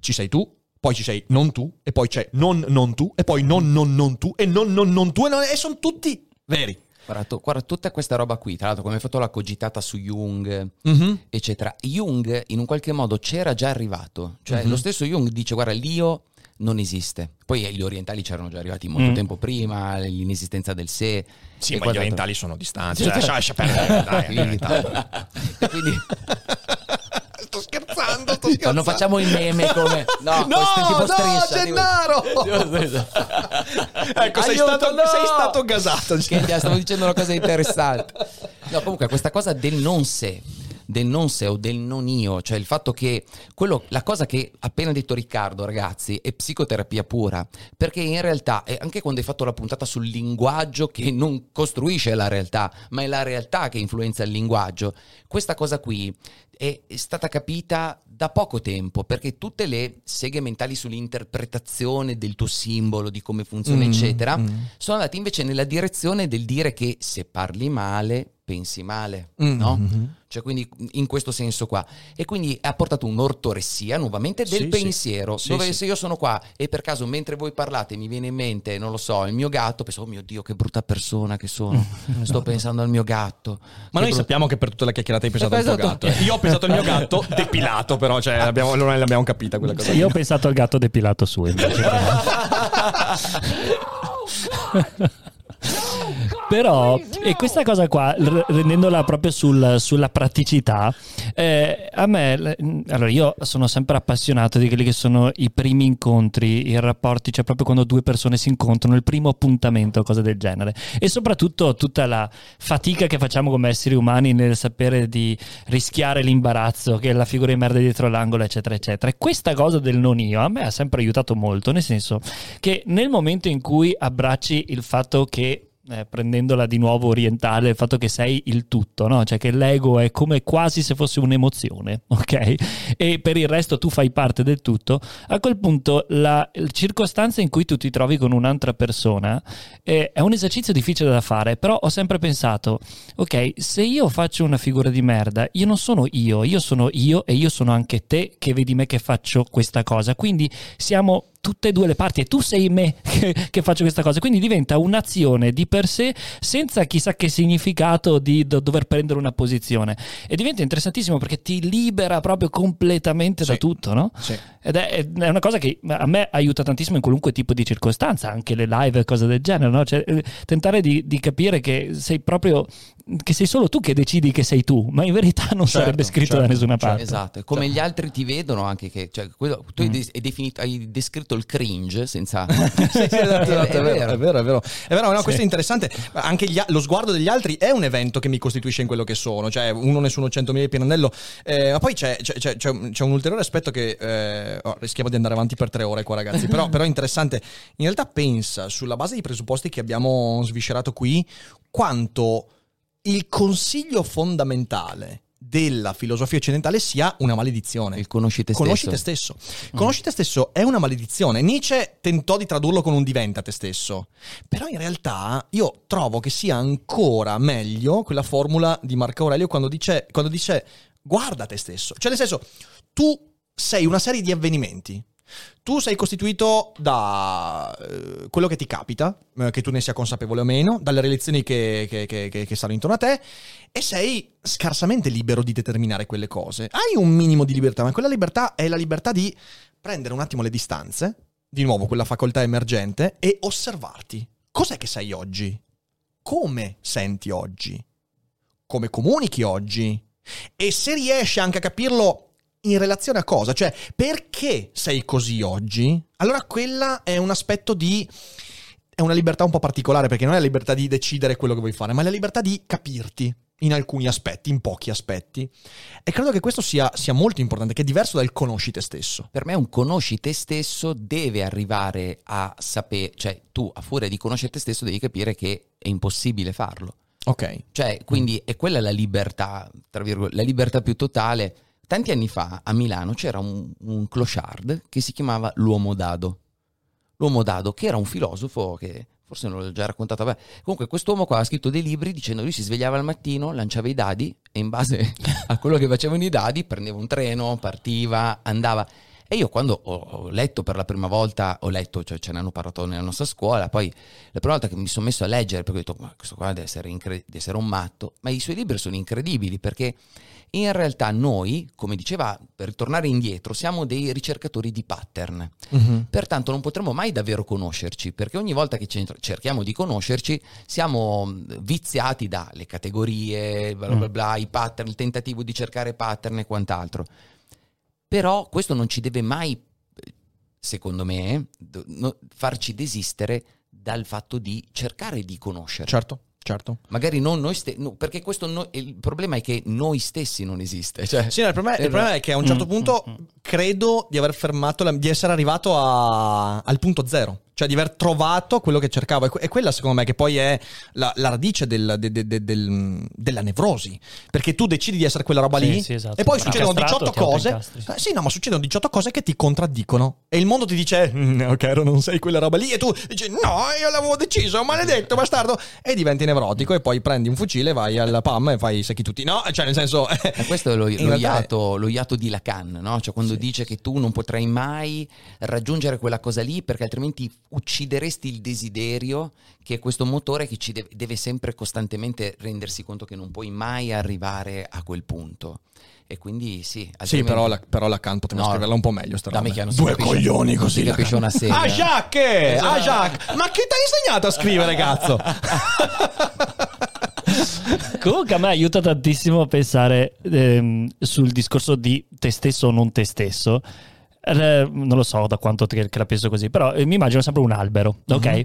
Speaker 1: ci sei tu, poi ci sei non tu, e poi c'è non non tu, e poi non non non tu, e non non non tu, e, non- e sono tutti veri.
Speaker 3: Guarda, tu- guarda, tutta questa roba qui, tra l'altro come hai fatto la cogitata su Jung,
Speaker 1: Mhm.
Speaker 3: eccetera. Jung in un qualche modo c'era già arrivato. Cioè
Speaker 1: Mhm.
Speaker 3: lo stesso Jung dice, guarda, l'io non esiste. Poi eh, gli orientali c'erano già arrivati molto
Speaker 2: Mm.
Speaker 3: tempo prima, l'inesistenza del sé.
Speaker 1: Sì,
Speaker 3: e
Speaker 1: ma gli orientali sono distanti.
Speaker 3: Sì,
Speaker 1: Cioè,
Speaker 3: certo.
Speaker 1: lascia perdere, dai, realtà.
Speaker 3: e quindi
Speaker 1: sto scherzando, sto scherzando.
Speaker 3: non facciamo il meme come... No,
Speaker 1: No,
Speaker 3: tipo
Speaker 1: no,
Speaker 3: striscia.
Speaker 1: Gennaro! ecco, sei,
Speaker 3: Aiuto,
Speaker 1: stato,
Speaker 3: no!
Speaker 1: sei stato gasato.
Speaker 3: Che stavo dicendo una cosa interessante. No, comunque questa cosa del non sé, del non sé o del non io, cioè il fatto che quello, la cosa che ha appena detto Riccardo, ragazzi, è psicoterapia pura, perché in realtà, eh, anche quando hai fatto la puntata sul linguaggio che non costruisce la realtà, ma è la realtà che influenza il linguaggio, questa cosa qui è stata capita da poco tempo, perché tutte le seghe mentali sull'interpretazione del tuo simbolo, di come funziona,
Speaker 1: Mm,
Speaker 3: eccetera,
Speaker 1: mm.
Speaker 3: sono andate invece nella direzione del dire che se parli male, pensi male,
Speaker 1: Mm,
Speaker 3: no? Cioè, quindi in questo senso qua. E quindi ha portato un'ortoressia nuovamente del
Speaker 1: Sì,
Speaker 3: pensiero.
Speaker 1: Sì,
Speaker 3: dove
Speaker 1: sì.
Speaker 3: se io sono qua e per caso mentre voi parlate mi viene in mente, non lo so, il mio gatto, penso, oh mio Dio, che brutta persona che sono. Sto pensando al mio gatto.
Speaker 1: Ma
Speaker 3: Che
Speaker 1: noi
Speaker 3: brutta-
Speaker 1: sappiamo che per tutta la chiacchierata hai pensato al tuo
Speaker 3: Esatto.
Speaker 1: gatto. Io ho pensato al mio gatto depilato, però cioè, abbiamo, non l'abbiamo capita quella cosa.
Speaker 2: Io ho pensato al gatto depilato suo invece. Però, e questa cosa qua, rendendola proprio sul- sulla praticità, eh, a me, allora io sono sempre appassionato di quelli che sono i primi incontri, i rapporti, cioè proprio quando due persone si incontrano, il primo appuntamento, cose del genere. E soprattutto tutta la fatica che facciamo come esseri umani nel sapere di rischiare l'imbarazzo, che è la figura di merda dietro l'angolo, eccetera, eccetera. E questa cosa del non io a me ha sempre aiutato molto, nel senso che nel momento in cui abbracci il fatto che eh, prendendola di nuovo orientale, il fatto che sei il tutto, no? cioè che l'ego è come quasi se fosse un'emozione, ok? E per il resto tu fai parte del tutto, a quel punto la circostanza in cui tu ti trovi con un'altra persona eh, è un esercizio difficile da fare, però ho sempre pensato, ok, se io faccio una figura di merda, io non sono io, io sono io e io sono anche te che vedi me che faccio questa cosa, quindi siamo tutte e due le parti e tu sei me che, che faccio questa cosa quindi diventa un'azione di per sé senza chissà che significato di do- dover prendere una posizione e diventa interessantissimo perché ti libera proprio completamente da
Speaker 1: Sì.
Speaker 2: tutto no?
Speaker 1: Sì.
Speaker 2: ed è, è una cosa che a me aiuta tantissimo in qualunque tipo di circostanza anche le live e cose del genere no? Cioè, eh, tentare di, di capire che sei proprio che sei solo tu che decidi che sei tu ma in verità non
Speaker 1: Certo,
Speaker 2: sarebbe scritto da
Speaker 1: certo,
Speaker 2: nessuna
Speaker 1: certo.
Speaker 2: parte
Speaker 3: Esatto, è come gli altri ti vedono anche che, cioè, quello- tu hai,
Speaker 1: Mm.
Speaker 3: de- hai definito, hai descritto il cringe senza...
Speaker 1: Sì, esatto, esatto,
Speaker 3: È
Speaker 1: è, vero, è vero, è vero. È vero, no,
Speaker 2: Sì.
Speaker 1: questo è interessante. Anche gli lo sguardo degli altri è un evento che mi costituisce in quello che sono. Cioè, uno nessuno, centomila di Pirandello. Eh, ma poi c'è, c'è- c'è- c'è un ulteriore aspetto che eh, oh, rischiamo di andare avanti per tre ore qua, ragazzi. Però, però è interessante. In realtà, pensa sulla base dei presupposti che abbiamo sviscerato qui, quanto il consiglio fondamentale della filosofia occidentale sia una maledizione.
Speaker 3: Il conosci te
Speaker 1: Conosci
Speaker 3: stesso.
Speaker 1: te stesso. Conosci te stesso è una maledizione. Nietzsche tentò di tradurlo con un diventa te stesso. Però in realtà io trovo che sia ancora meglio quella formula di Marco Aurelio quando dice, quando dice guarda te stesso. Cioè nel senso, tu sei una serie di avvenimenti. Tu sei costituito da eh, quello che ti capita, eh, che tu ne sia consapevole o meno, dalle relazioni che, che, che, che- stanno intorno a te, e sei scarsamente libero di determinare quelle cose. Hai un minimo di libertà, ma quella libertà è la libertà di prendere un attimo le distanze, di nuovo quella facoltà emergente, e osservarti. Cos'è che sei oggi? Come senti oggi? Come comunichi oggi? E se riesci anche a capirlo in relazione a cosa? Cioè, perché sei così oggi? Allora quella è un aspetto di... è una libertà un po' particolare, perché non è la libertà di decidere quello che vuoi fare, ma è la libertà di capirti in alcuni aspetti, in pochi aspetti. E credo che questo sia, sia molto importante, che è diverso dal conosci te stesso.
Speaker 3: Per me un conosci te stesso deve arrivare a sapere, cioè tu a furia di conoscere te stesso devi capire che è impossibile farlo.
Speaker 1: Ok.
Speaker 3: Cioè, quindi è quella la libertà, tra virgolette, la libertà più totale. Tanti anni fa a Milano c'era un, un clochard che si chiamava l'uomo dado. L'uomo dado, che era un filosofo che forse non l'ho già raccontato. Vabbè. Comunque, quest'uomo qua ha scritto dei libri dicendo lui si svegliava al mattino, lanciava i dadi e in base a quello che facevano i dadi prendeva un treno, partiva, andava. E io quando ho, ho letto per la prima volta, ho letto, cioè ce ne hanno parlato nella nostra scuola, poi la prima volta che mi sono messo a leggere, perché ho detto, ma questo qua deve essere, incre- deve essere un matto, ma i suoi libri sono incredibili perché in realtà noi, come diceva, per ritornare indietro, siamo dei ricercatori di pattern. Pertanto non potremo mai davvero conoscerci, perché ogni volta che ce- cerchiamo di conoscerci siamo viziati dalle categorie, bla bla bla, i pattern, il tentativo di cercare pattern e quant'altro. Però questo non ci deve mai, secondo me, no- farci desistere dal fatto di cercare di conoscere.
Speaker 1: Certo. Certo.
Speaker 3: Magari non noi stessi, perché questo no- il problema è che noi stessi non esiste. Cioè,
Speaker 1: Sì, no, il, problema, il problema è che a un certo
Speaker 2: Mm,
Speaker 1: punto
Speaker 2: mm, mm.
Speaker 1: credo di aver fermato, la- di essere arrivato a- al punto zero. Cioè di aver trovato quello che cercavo. E que- quella secondo me che poi è la, la radice del- de- de- de- del- della nevrosi. Perché tu decidi di essere quella roba
Speaker 2: Sì,
Speaker 1: lì
Speaker 2: sì, esatto.
Speaker 1: e poi
Speaker 2: Ma
Speaker 1: succedono
Speaker 2: incastrato
Speaker 1: 18
Speaker 2: ti
Speaker 1: cose.
Speaker 2: sì.
Speaker 1: Eh, sì, no, ma succedono 18 cose che ti contraddicono. E il mondo ti dice, "Mm, ok, ero non sei quella roba lì. E tu dici, no, io l'avevo deciso, maledetto bastardo. E diventi nevrotico e poi prendi un fucile, vai al PAM e fai secchi tutti. No, cioè nel senso...
Speaker 3: E questo è lo, lo
Speaker 1: realtà è-
Speaker 3: iato, lo iato di Lacan, no? Cioè quando dice che tu non potrai mai raggiungere quella cosa lì perché altrimenti uccideresti il desiderio che è questo motore che ci deve, deve sempre costantemente rendersi conto che non puoi mai arrivare a quel punto. E quindi sì,
Speaker 1: Sì, però la, però Lacan poteva
Speaker 3: No,
Speaker 1: scriverla un po' meglio. sta
Speaker 3: dammi
Speaker 1: roba.
Speaker 3: non
Speaker 1: Due
Speaker 3: capisce-
Speaker 1: coglioni
Speaker 3: non
Speaker 1: così.
Speaker 3: si capisce una sega.
Speaker 1: Ah, Jacques!
Speaker 3: Esatto.
Speaker 1: Ah, Jacques! Ma chi ti ha insegnato a scrivere, cazzo?
Speaker 2: Comunque a me aiuta tantissimo a pensare ehm, sul discorso di te stesso o non te stesso. Eh, non lo so da quanto che la penso così, però eh, mi immagino sempre un albero, ok?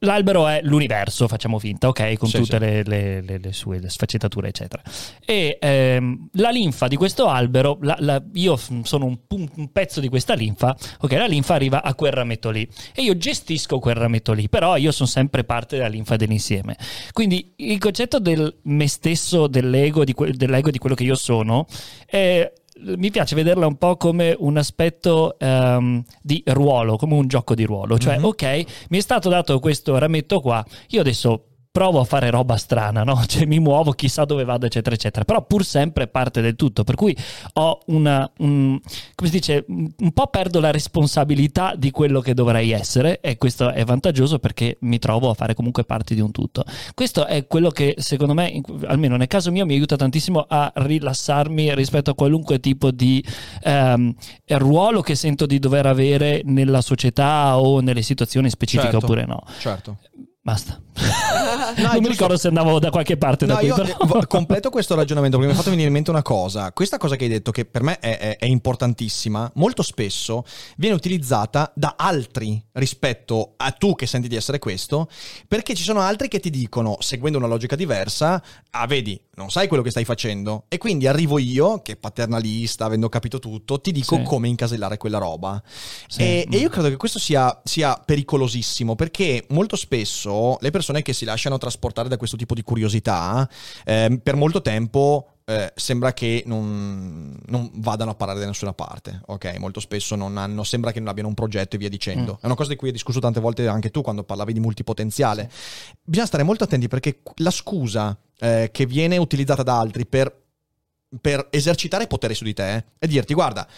Speaker 2: L'albero è l'universo, facciamo finta, ok? Con
Speaker 1: Sì,
Speaker 2: tutte
Speaker 1: sì.
Speaker 2: Le, le- le- le sue sfaccettature, eccetera. E ehm, la linfa di questo albero, la- la- io sono un, un pezzo di questa linfa, ok? La linfa arriva a quel rametto lì e io gestisco quel rametto lì, però io sono sempre parte della linfa dell'insieme. Quindi il concetto del me stesso, dell'ego, di, que- dell'ego di quello che io sono, è- mi piace vederla un po' come un aspetto ehm, di ruolo, come un gioco di ruolo. Cioè, ok, mi è stato dato questo rametto qua, io adesso provo a fare roba strana, no? Cioè mi muovo, chissà dove vado, eccetera, eccetera. Però pur sempre parte del tutto. Per cui ho una, un- come si dice, un po' perdo la responsabilità di quello che dovrei essere e questo è vantaggioso perché mi trovo a fare comunque parte di un tutto. Questo è quello che secondo me, almeno nel caso mio, mi aiuta tantissimo a rilassarmi rispetto a qualunque tipo di ehm, ruolo che sento di dover avere nella società o nelle situazioni specifiche
Speaker 1: Certo.
Speaker 2: oppure no.
Speaker 1: Certo.
Speaker 2: Basta.
Speaker 1: è
Speaker 2: non mi
Speaker 1: giusto.
Speaker 2: ricordo se andavo da qualche parte da
Speaker 1: No,
Speaker 2: qui,
Speaker 1: io
Speaker 2: però.
Speaker 1: completo questo ragionamento perché mi ha fatto venire in mente una cosa. Questa cosa che hai detto, che per me è, è- è importantissima, molto spesso viene utilizzata da altri rispetto a tu che senti di essere questo, perché ci sono altri che ti dicono, seguendo una logica diversa, ah vedi, non sai quello che stai facendo. E quindi arrivo io, che paternalista, avendo capito tutto, ti dico
Speaker 2: Sì.
Speaker 1: come incasellare quella roba.
Speaker 2: Sì.
Speaker 1: E, e
Speaker 2: Mm.
Speaker 1: io credo che questo sia, sia pericolosissimo perché molto spesso le persone che si lasciano trasportare da questo tipo di curiosità ehm, per molto tempo eh, sembra che non, non vadano a parare da nessuna parte, ok? Molto spesso non hanno, sembra che non abbiano un progetto e via dicendo.
Speaker 2: Mm.
Speaker 1: È una cosa di cui hai discusso tante volte anche tu quando parlavi di multipotenziale. Bisogna stare molto attenti perché la scusa eh, che viene utilizzata da altri per, per esercitare potere su di te è dirti guarda,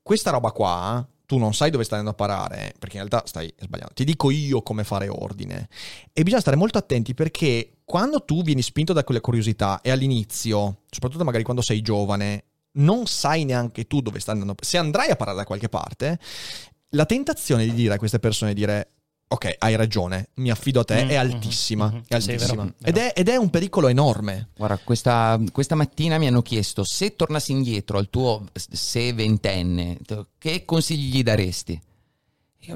Speaker 1: questa roba qua tu non sai dove stai andando a parare, perché in realtà stai sbagliando. Ti dico io come fare ordine. E bisogna stare molto attenti perché quando tu vieni spinto da quelle curiosità e all'inizio, soprattutto magari quando sei giovane, non sai neanche tu dove stai andando. Se andrai a parare da qualche parte, la tentazione di dire a queste persone, dire ok, hai ragione, mi affido a te,
Speaker 2: Mm,
Speaker 1: è
Speaker 2: mhm,
Speaker 1: altissima.
Speaker 2: mhm.
Speaker 1: È
Speaker 2: Sì, è
Speaker 1: altissima.
Speaker 2: vero,
Speaker 1: ed, è, ed è un pericolo enorme.
Speaker 3: Guarda, questa, questa mattina mi hanno chiesto se tornassi indietro al tuo se ventenne, che consigli gli daresti?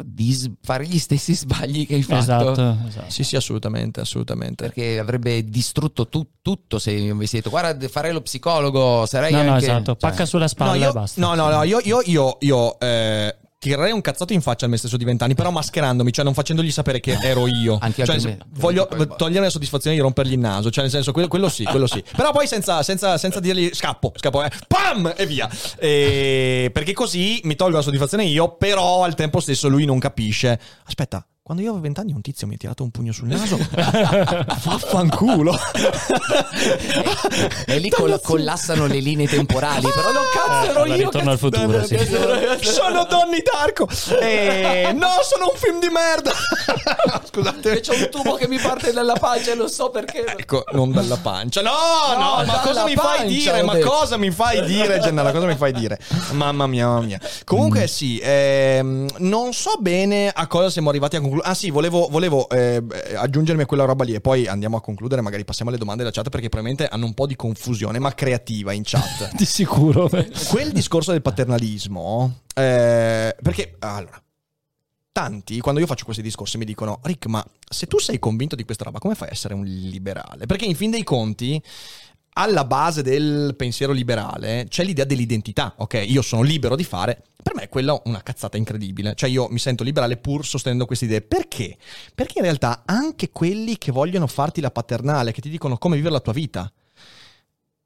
Speaker 3: Di fare gli stessi sbagli che hai fatto.
Speaker 2: Esatto, esatto.
Speaker 1: Sì, sì, assolutamente, assolutamente.
Speaker 3: Perché avrebbe distrutto tu- tutto se io avessi detto guarda farei lo psicologo, sarei
Speaker 2: No, no,
Speaker 3: anche...
Speaker 2: esatto.
Speaker 3: cioè,
Speaker 2: Pacca sulla spalla
Speaker 1: no, io,
Speaker 2: e basta.
Speaker 1: No, no, no, io, io, io, io, eh, tirerei un cazzotto in faccia al me stesso di vent'anni, però mascherandomi, cioè non facendogli sapere che ero io.
Speaker 3: Anche
Speaker 1: cioè,
Speaker 3: me-
Speaker 1: voglio togliere la soddisfazione di rompergli il naso, cioè nel senso, quello, quello sì, quello sì. Però poi senza, senza, senza dirgli scappo, scappo, eh, pam, e via. E- perché così mi tolgo la soddisfazione io, però al tempo stesso lui non capisce. Aspetta. Quando io avevo vent'anni un tizio mi ha tirato un pugno sul naso. Vaffanculo.
Speaker 3: E lì col- collassano le linee temporali, però non cazzo
Speaker 2: Eh,
Speaker 3: ero io.
Speaker 2: ritorno al futuro, sì.
Speaker 1: Sono Donny Darko. Eh, no, sono un film di merda. Scusate.
Speaker 3: C'è un tubo che mi parte dalla pancia e non so perché.
Speaker 1: Ecco, non dalla pancia. No, no,
Speaker 3: No,
Speaker 1: ma cosa mi fai dire? Ma
Speaker 3: detto.
Speaker 1: cosa mi fai dire, Gennaro? Cosa mi fai dire? Mamma mia, mamma mia. Comunque sì, ehm, non so bene a cosa siamo arrivati a concludere. Ah sì, volevo, volevo eh, aggiungermi a quella roba lì e poi andiamo a concludere, magari passiamo alle domande della chat perché probabilmente hanno un po' di confusione, ma creativa in chat.
Speaker 2: Di sicuro.
Speaker 1: Quel discorso del paternalismo, eh, perché allora, tanti, quando io faccio questi discorsi, mi dicono: Rick, ma se tu sei convinto di questa roba, come fai a essere un liberale? Perché in fin dei conti. Alla base del pensiero liberale c'è l'idea dell'identità, ok? Io sono libero di fare. Per me è quella una cazzata incredibile. Cioè, io mi sento liberale pur sostenendo queste idee. Perché? Perché in realtà anche quelli che vogliono farti la paternale, che ti dicono come vivere la tua vita,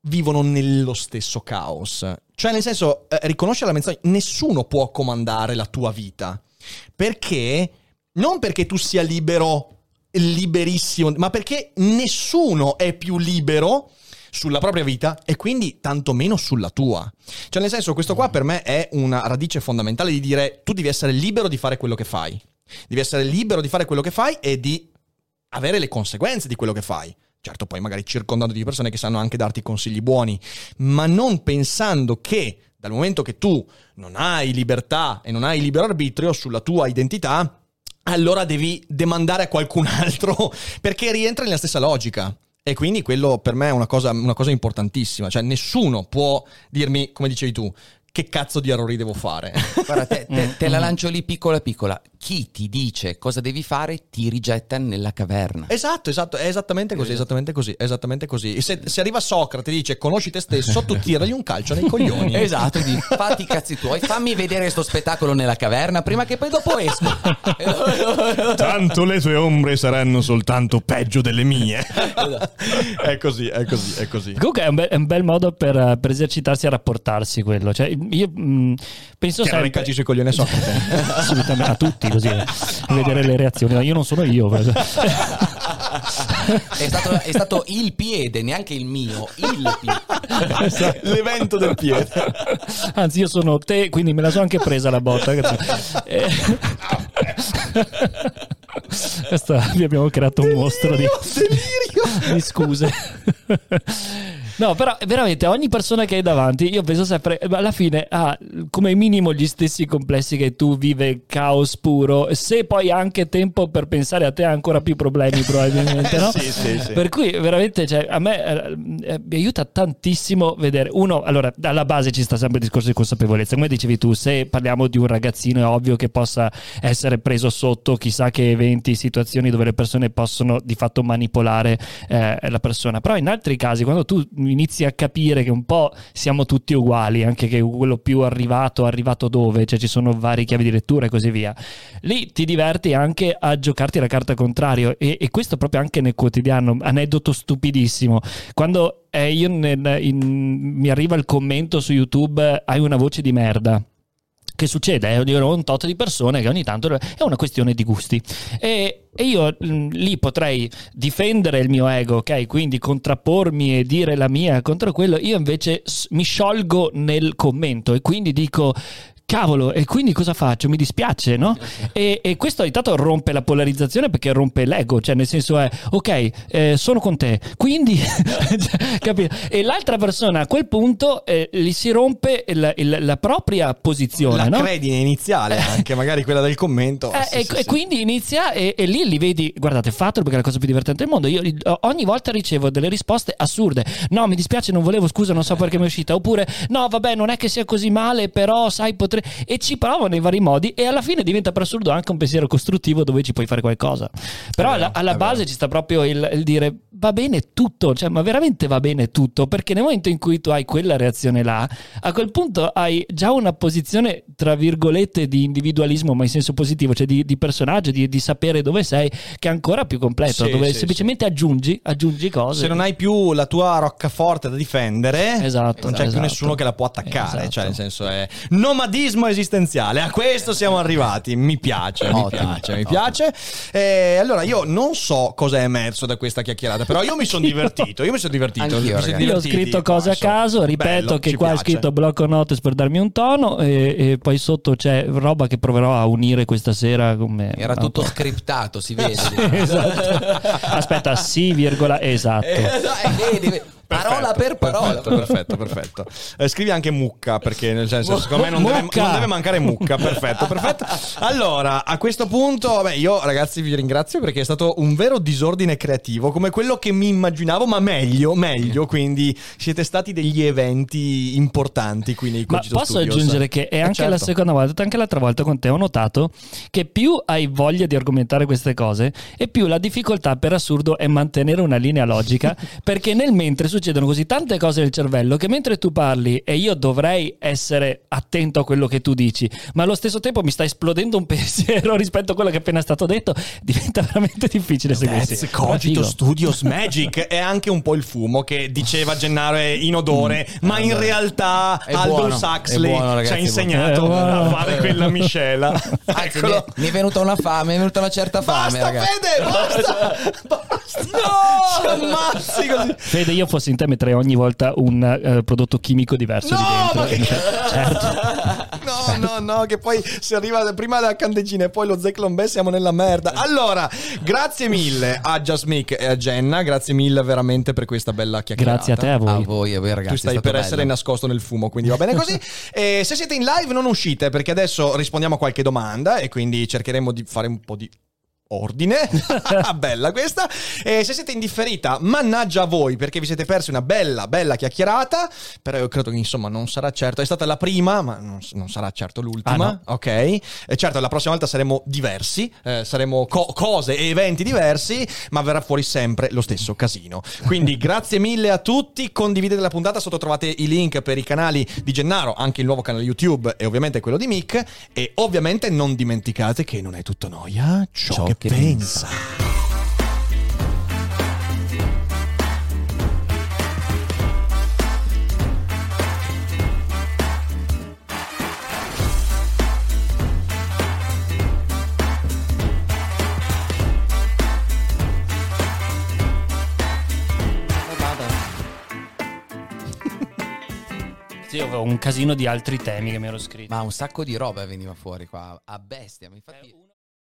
Speaker 1: vivono nello stesso caos. Cioè, nel senso, eh, riconoscere la menzione, nessuno può comandare la tua vita. Perché? Non perché tu sia libero, liberissimo, ma perché nessuno è più libero sulla propria vita e quindi tantomeno sulla tua. Cioè, nel senso, questo qua per me è una radice fondamentale di dire tu devi essere libero di fare quello che fai. Devi essere libero di fare quello che fai e di avere le conseguenze di quello che fai. Certo, poi magari circondato di persone che sanno anche darti consigli buoni, ma non pensando che dal momento che tu non hai libertà e non hai libero arbitrio sulla tua identità, allora devi demandare a qualcun altro perché rientra nella stessa logica. E quindi quello per me è una cosa, una cosa importantissima. Cioè, nessuno può dirmi, come dicevi tu, che cazzo di errori devo fare.
Speaker 3: Guarda, te, te, te la lancio lì piccola piccola. Chi ti dice cosa devi fare ti rigetta nella caverna.
Speaker 1: Esatto, esatto, è esattamente così, esattamente così, esattamente così. Se, se arriva Socrate e dice conosci te stesso, tu tiragli un calcio nei coglioni.
Speaker 3: Esatto, di fatti i cazzi tuoi, fammi vedere sto spettacolo nella caverna prima che poi dopo esco.
Speaker 1: Tanto le tue ombre saranno soltanto peggio delle mie. è così, è così, è così.
Speaker 2: Comunque è un, be- è un bel modo per, per esercitarsi a rapportarsi quello. Cioè, io mh, penso
Speaker 1: Che non
Speaker 2: sempre...
Speaker 1: incalci sui coglioni a Socrate.
Speaker 2: Assolutamente, a tutti così, vedere le reazioni. No, Io non sono io.
Speaker 3: È stato, è stato il piede, neanche il mio, il piede.
Speaker 1: L'evento del piede.
Speaker 2: Anzi, io sono te, quindi me la sono anche presa la botta. Eh, Questa- vi abbiamo creato un mostro di, di scuse. No, però veramente ogni persona che hai davanti, io penso sempre, alla fine ha come minimo gli stessi complessi che tu, vive caos puro. Se poi ha anche tempo per pensare a te, ha ancora più problemi, probabilmente, no?
Speaker 1: Sì, sì, sì.
Speaker 2: Per cui veramente, cioè, a me eh, eh, mi aiuta tantissimo vedere. Uno, allora, alla base ci sta sempre il discorso di consapevolezza. Come dicevi tu, se parliamo di un ragazzino, è ovvio che possa essere preso sotto chissà che eventi, situazioni dove le persone possono di fatto manipolare eh, la persona. Però in altri casi, quando tu inizi a capire che un po' siamo tutti uguali, anche che quello più arrivato, arrivato dove, cioè ci sono vari chiavi di lettura e così via, lì ti diverti anche a giocarti la carta contrario e, e questo proprio anche nel quotidiano, aneddoto stupidissimo. Quando eh, nel- in- mi arriva il commento su YouTube, hai una voce di merda che succede? È un tot di persone che ogni tanto è una questione di gusti. E, e io mh, lì potrei difendere il mio ego, ok? Quindi contrappormi e dire la mia contro quello. Io invece mi sciolgo nel commento e quindi dico. Cavolo, e quindi cosa faccio? Mi dispiace, no? E, e questo intanto rompe la polarizzazione perché rompe l'ego, cioè nel senso è, ok, eh, sono con te, quindi, cioè, capito? E l'altra persona a quel punto eh, gli si rompe il- il- la propria posizione,
Speaker 1: La
Speaker 2: no?
Speaker 1: credine iniziale, anche magari quella del commento.
Speaker 2: Eh,
Speaker 1: Sì,
Speaker 2: e,
Speaker 1: sì,
Speaker 2: e
Speaker 1: sì.
Speaker 2: quindi inizia e, e lì li vedi, guardate, fatelo perché è la cosa più divertente del mondo. Io ogni volta ricevo delle risposte assurde. No, mi dispiace, non volevo, scusa, non so perché mi è uscita. Oppure, no, vabbè, non è che sia così male, però sai, potrei. E ci provano in vari modi e alla fine diventa per assurdo anche un pensiero costruttivo dove ci puoi fare qualcosa. Però
Speaker 1: vero,
Speaker 2: alla, alla
Speaker 1: è
Speaker 2: base
Speaker 1: vero.
Speaker 2: ci sta proprio il, il dire va bene tutto, cioè, ma veramente va bene tutto, perché nel momento in cui tu hai quella reazione là, a quel punto hai già una posizione, tra virgolette, di individualismo, ma in senso positivo, cioè di, di personaggio, di, di sapere dove sei, che è ancora più completo,
Speaker 1: Sì,
Speaker 2: dove
Speaker 1: sì,
Speaker 2: semplicemente aggiungi, aggiungi cose.
Speaker 1: Se non hai più la tua roccaforte da difendere,
Speaker 2: Esatto,
Speaker 1: non c'è più
Speaker 2: esatto.
Speaker 1: nessuno che la può attaccare.
Speaker 2: Esatto.
Speaker 1: Cioè, nel senso è nomadismo esistenziale. A questo siamo arrivati. Mi piace, mi
Speaker 3: Ottimo,
Speaker 1: piace, mi
Speaker 3: ottimo.
Speaker 1: piace. E allora, io non so cosa è emerso da questa chiacchierata, però io mi sono divertito. Io mi sono divertito.
Speaker 3: Anch'io,
Speaker 1: Mi
Speaker 3: ragazzi.
Speaker 2: Io ho scritto cose a caso, ripeto
Speaker 1: Bello,
Speaker 2: che qua è
Speaker 1: piace.
Speaker 2: scritto blocco notes per darmi un tono e, e poi sotto c'è roba che proverò a unire questa sera come...
Speaker 3: Era tutto
Speaker 2: ancora.
Speaker 3: scriptato, si vede.
Speaker 2: Esatto. Aspetta, sì, virgola, esatto.
Speaker 3: Eh, dai, vedi, vedi. Parola per parola.
Speaker 1: Perfetto, perfetto, perfetto. Eh, scrivi anche mucca, perché nel senso, secondo me non deve, non deve mancare mucca. Perfetto, perfetto. Allora, a questo punto, vabbè, io ragazzi vi ringrazio perché è stato un vero disordine creativo, come quello che mi immaginavo, ma meglio, meglio. Quindi siete stati degli eventi importanti qui nei
Speaker 2: Ma
Speaker 1: Cogito
Speaker 2: posso
Speaker 1: Studios.
Speaker 2: aggiungere che è
Speaker 1: Eh,
Speaker 2: anche la
Speaker 1: certo.
Speaker 2: seconda volta, anche l'altra volta con te ho notato che più hai voglia di argomentare queste cose e più la difficoltà per assurdo è mantenere una linea logica perché nel mentre succedono così tante cose nel cervello che mentre tu parli e io dovrei essere attento a quello che tu dici, ma allo stesso tempo mi sta esplodendo un pensiero rispetto a quello che è appena stato detto, diventa veramente difficile seguirsi.
Speaker 1: That's Cogito. Studios Magic è anche un po' il fumo che diceva Gennaro è inodore, ma in realtà
Speaker 3: È
Speaker 1: Aldous
Speaker 3: buono,
Speaker 1: Huxley
Speaker 3: è buono, ragazzi,
Speaker 1: ci ha insegnato a fare quella miscela.
Speaker 3: Anzi, mi,
Speaker 1: Eccolo.
Speaker 3: è, mi è venuta una fame, mi è venuta una certa fame,
Speaker 1: Basta
Speaker 3: ragazzi.
Speaker 1: Fede, basta! basta. No! Ci ammazzi così.
Speaker 2: Fede, io fossi in te metterei ogni volta un eh, prodotto chimico diverso
Speaker 1: No,
Speaker 2: di
Speaker 1: ma
Speaker 2: dentro.
Speaker 1: che-
Speaker 2: certo.
Speaker 1: No, no, no, che poi si arriva prima la candeggina e poi lo Zyklon B siamo nella merda. Allora, grazie mille a Jasmine e a Jenna, grazie mille veramente per questa bella chiacchierata.
Speaker 2: Grazie a te, a voi.
Speaker 3: A voi, a voi ragazzi.
Speaker 1: tu stai
Speaker 3: è stato
Speaker 1: per essere
Speaker 3: bello.
Speaker 1: nascosto nel fumo, quindi va bene così. E se siete in live non uscite perché adesso rispondiamo a qualche domanda e quindi cercheremo di fare un po' di ordine. bella questa. E se siete in differita, mannaggia a voi perché vi siete persi una bella, bella chiacchierata. Però io credo che insomma non sarà certo. È stata la prima, ma non, non sarà certo l'ultima.
Speaker 2: Ah, no.
Speaker 1: Ok. E certo, la prossima volta saremo diversi, eh, saremo co- cose e eventi diversi, ma verrà fuori sempre lo stesso casino. Quindi grazie mille a tutti, condividete la puntata, sotto trovate i link per i canali di Gennaro, anche il nuovo canale YouTube e ovviamente quello di Mick e ovviamente non dimenticate che non è tutto noia ciò,
Speaker 3: Ciò
Speaker 1: che,
Speaker 3: che
Speaker 1: pensa.
Speaker 2: Sì, avevo un casino di altri temi che mi ero scritto.
Speaker 3: Ma un sacco di roba veniva fuori qua, a bestia. Infatti...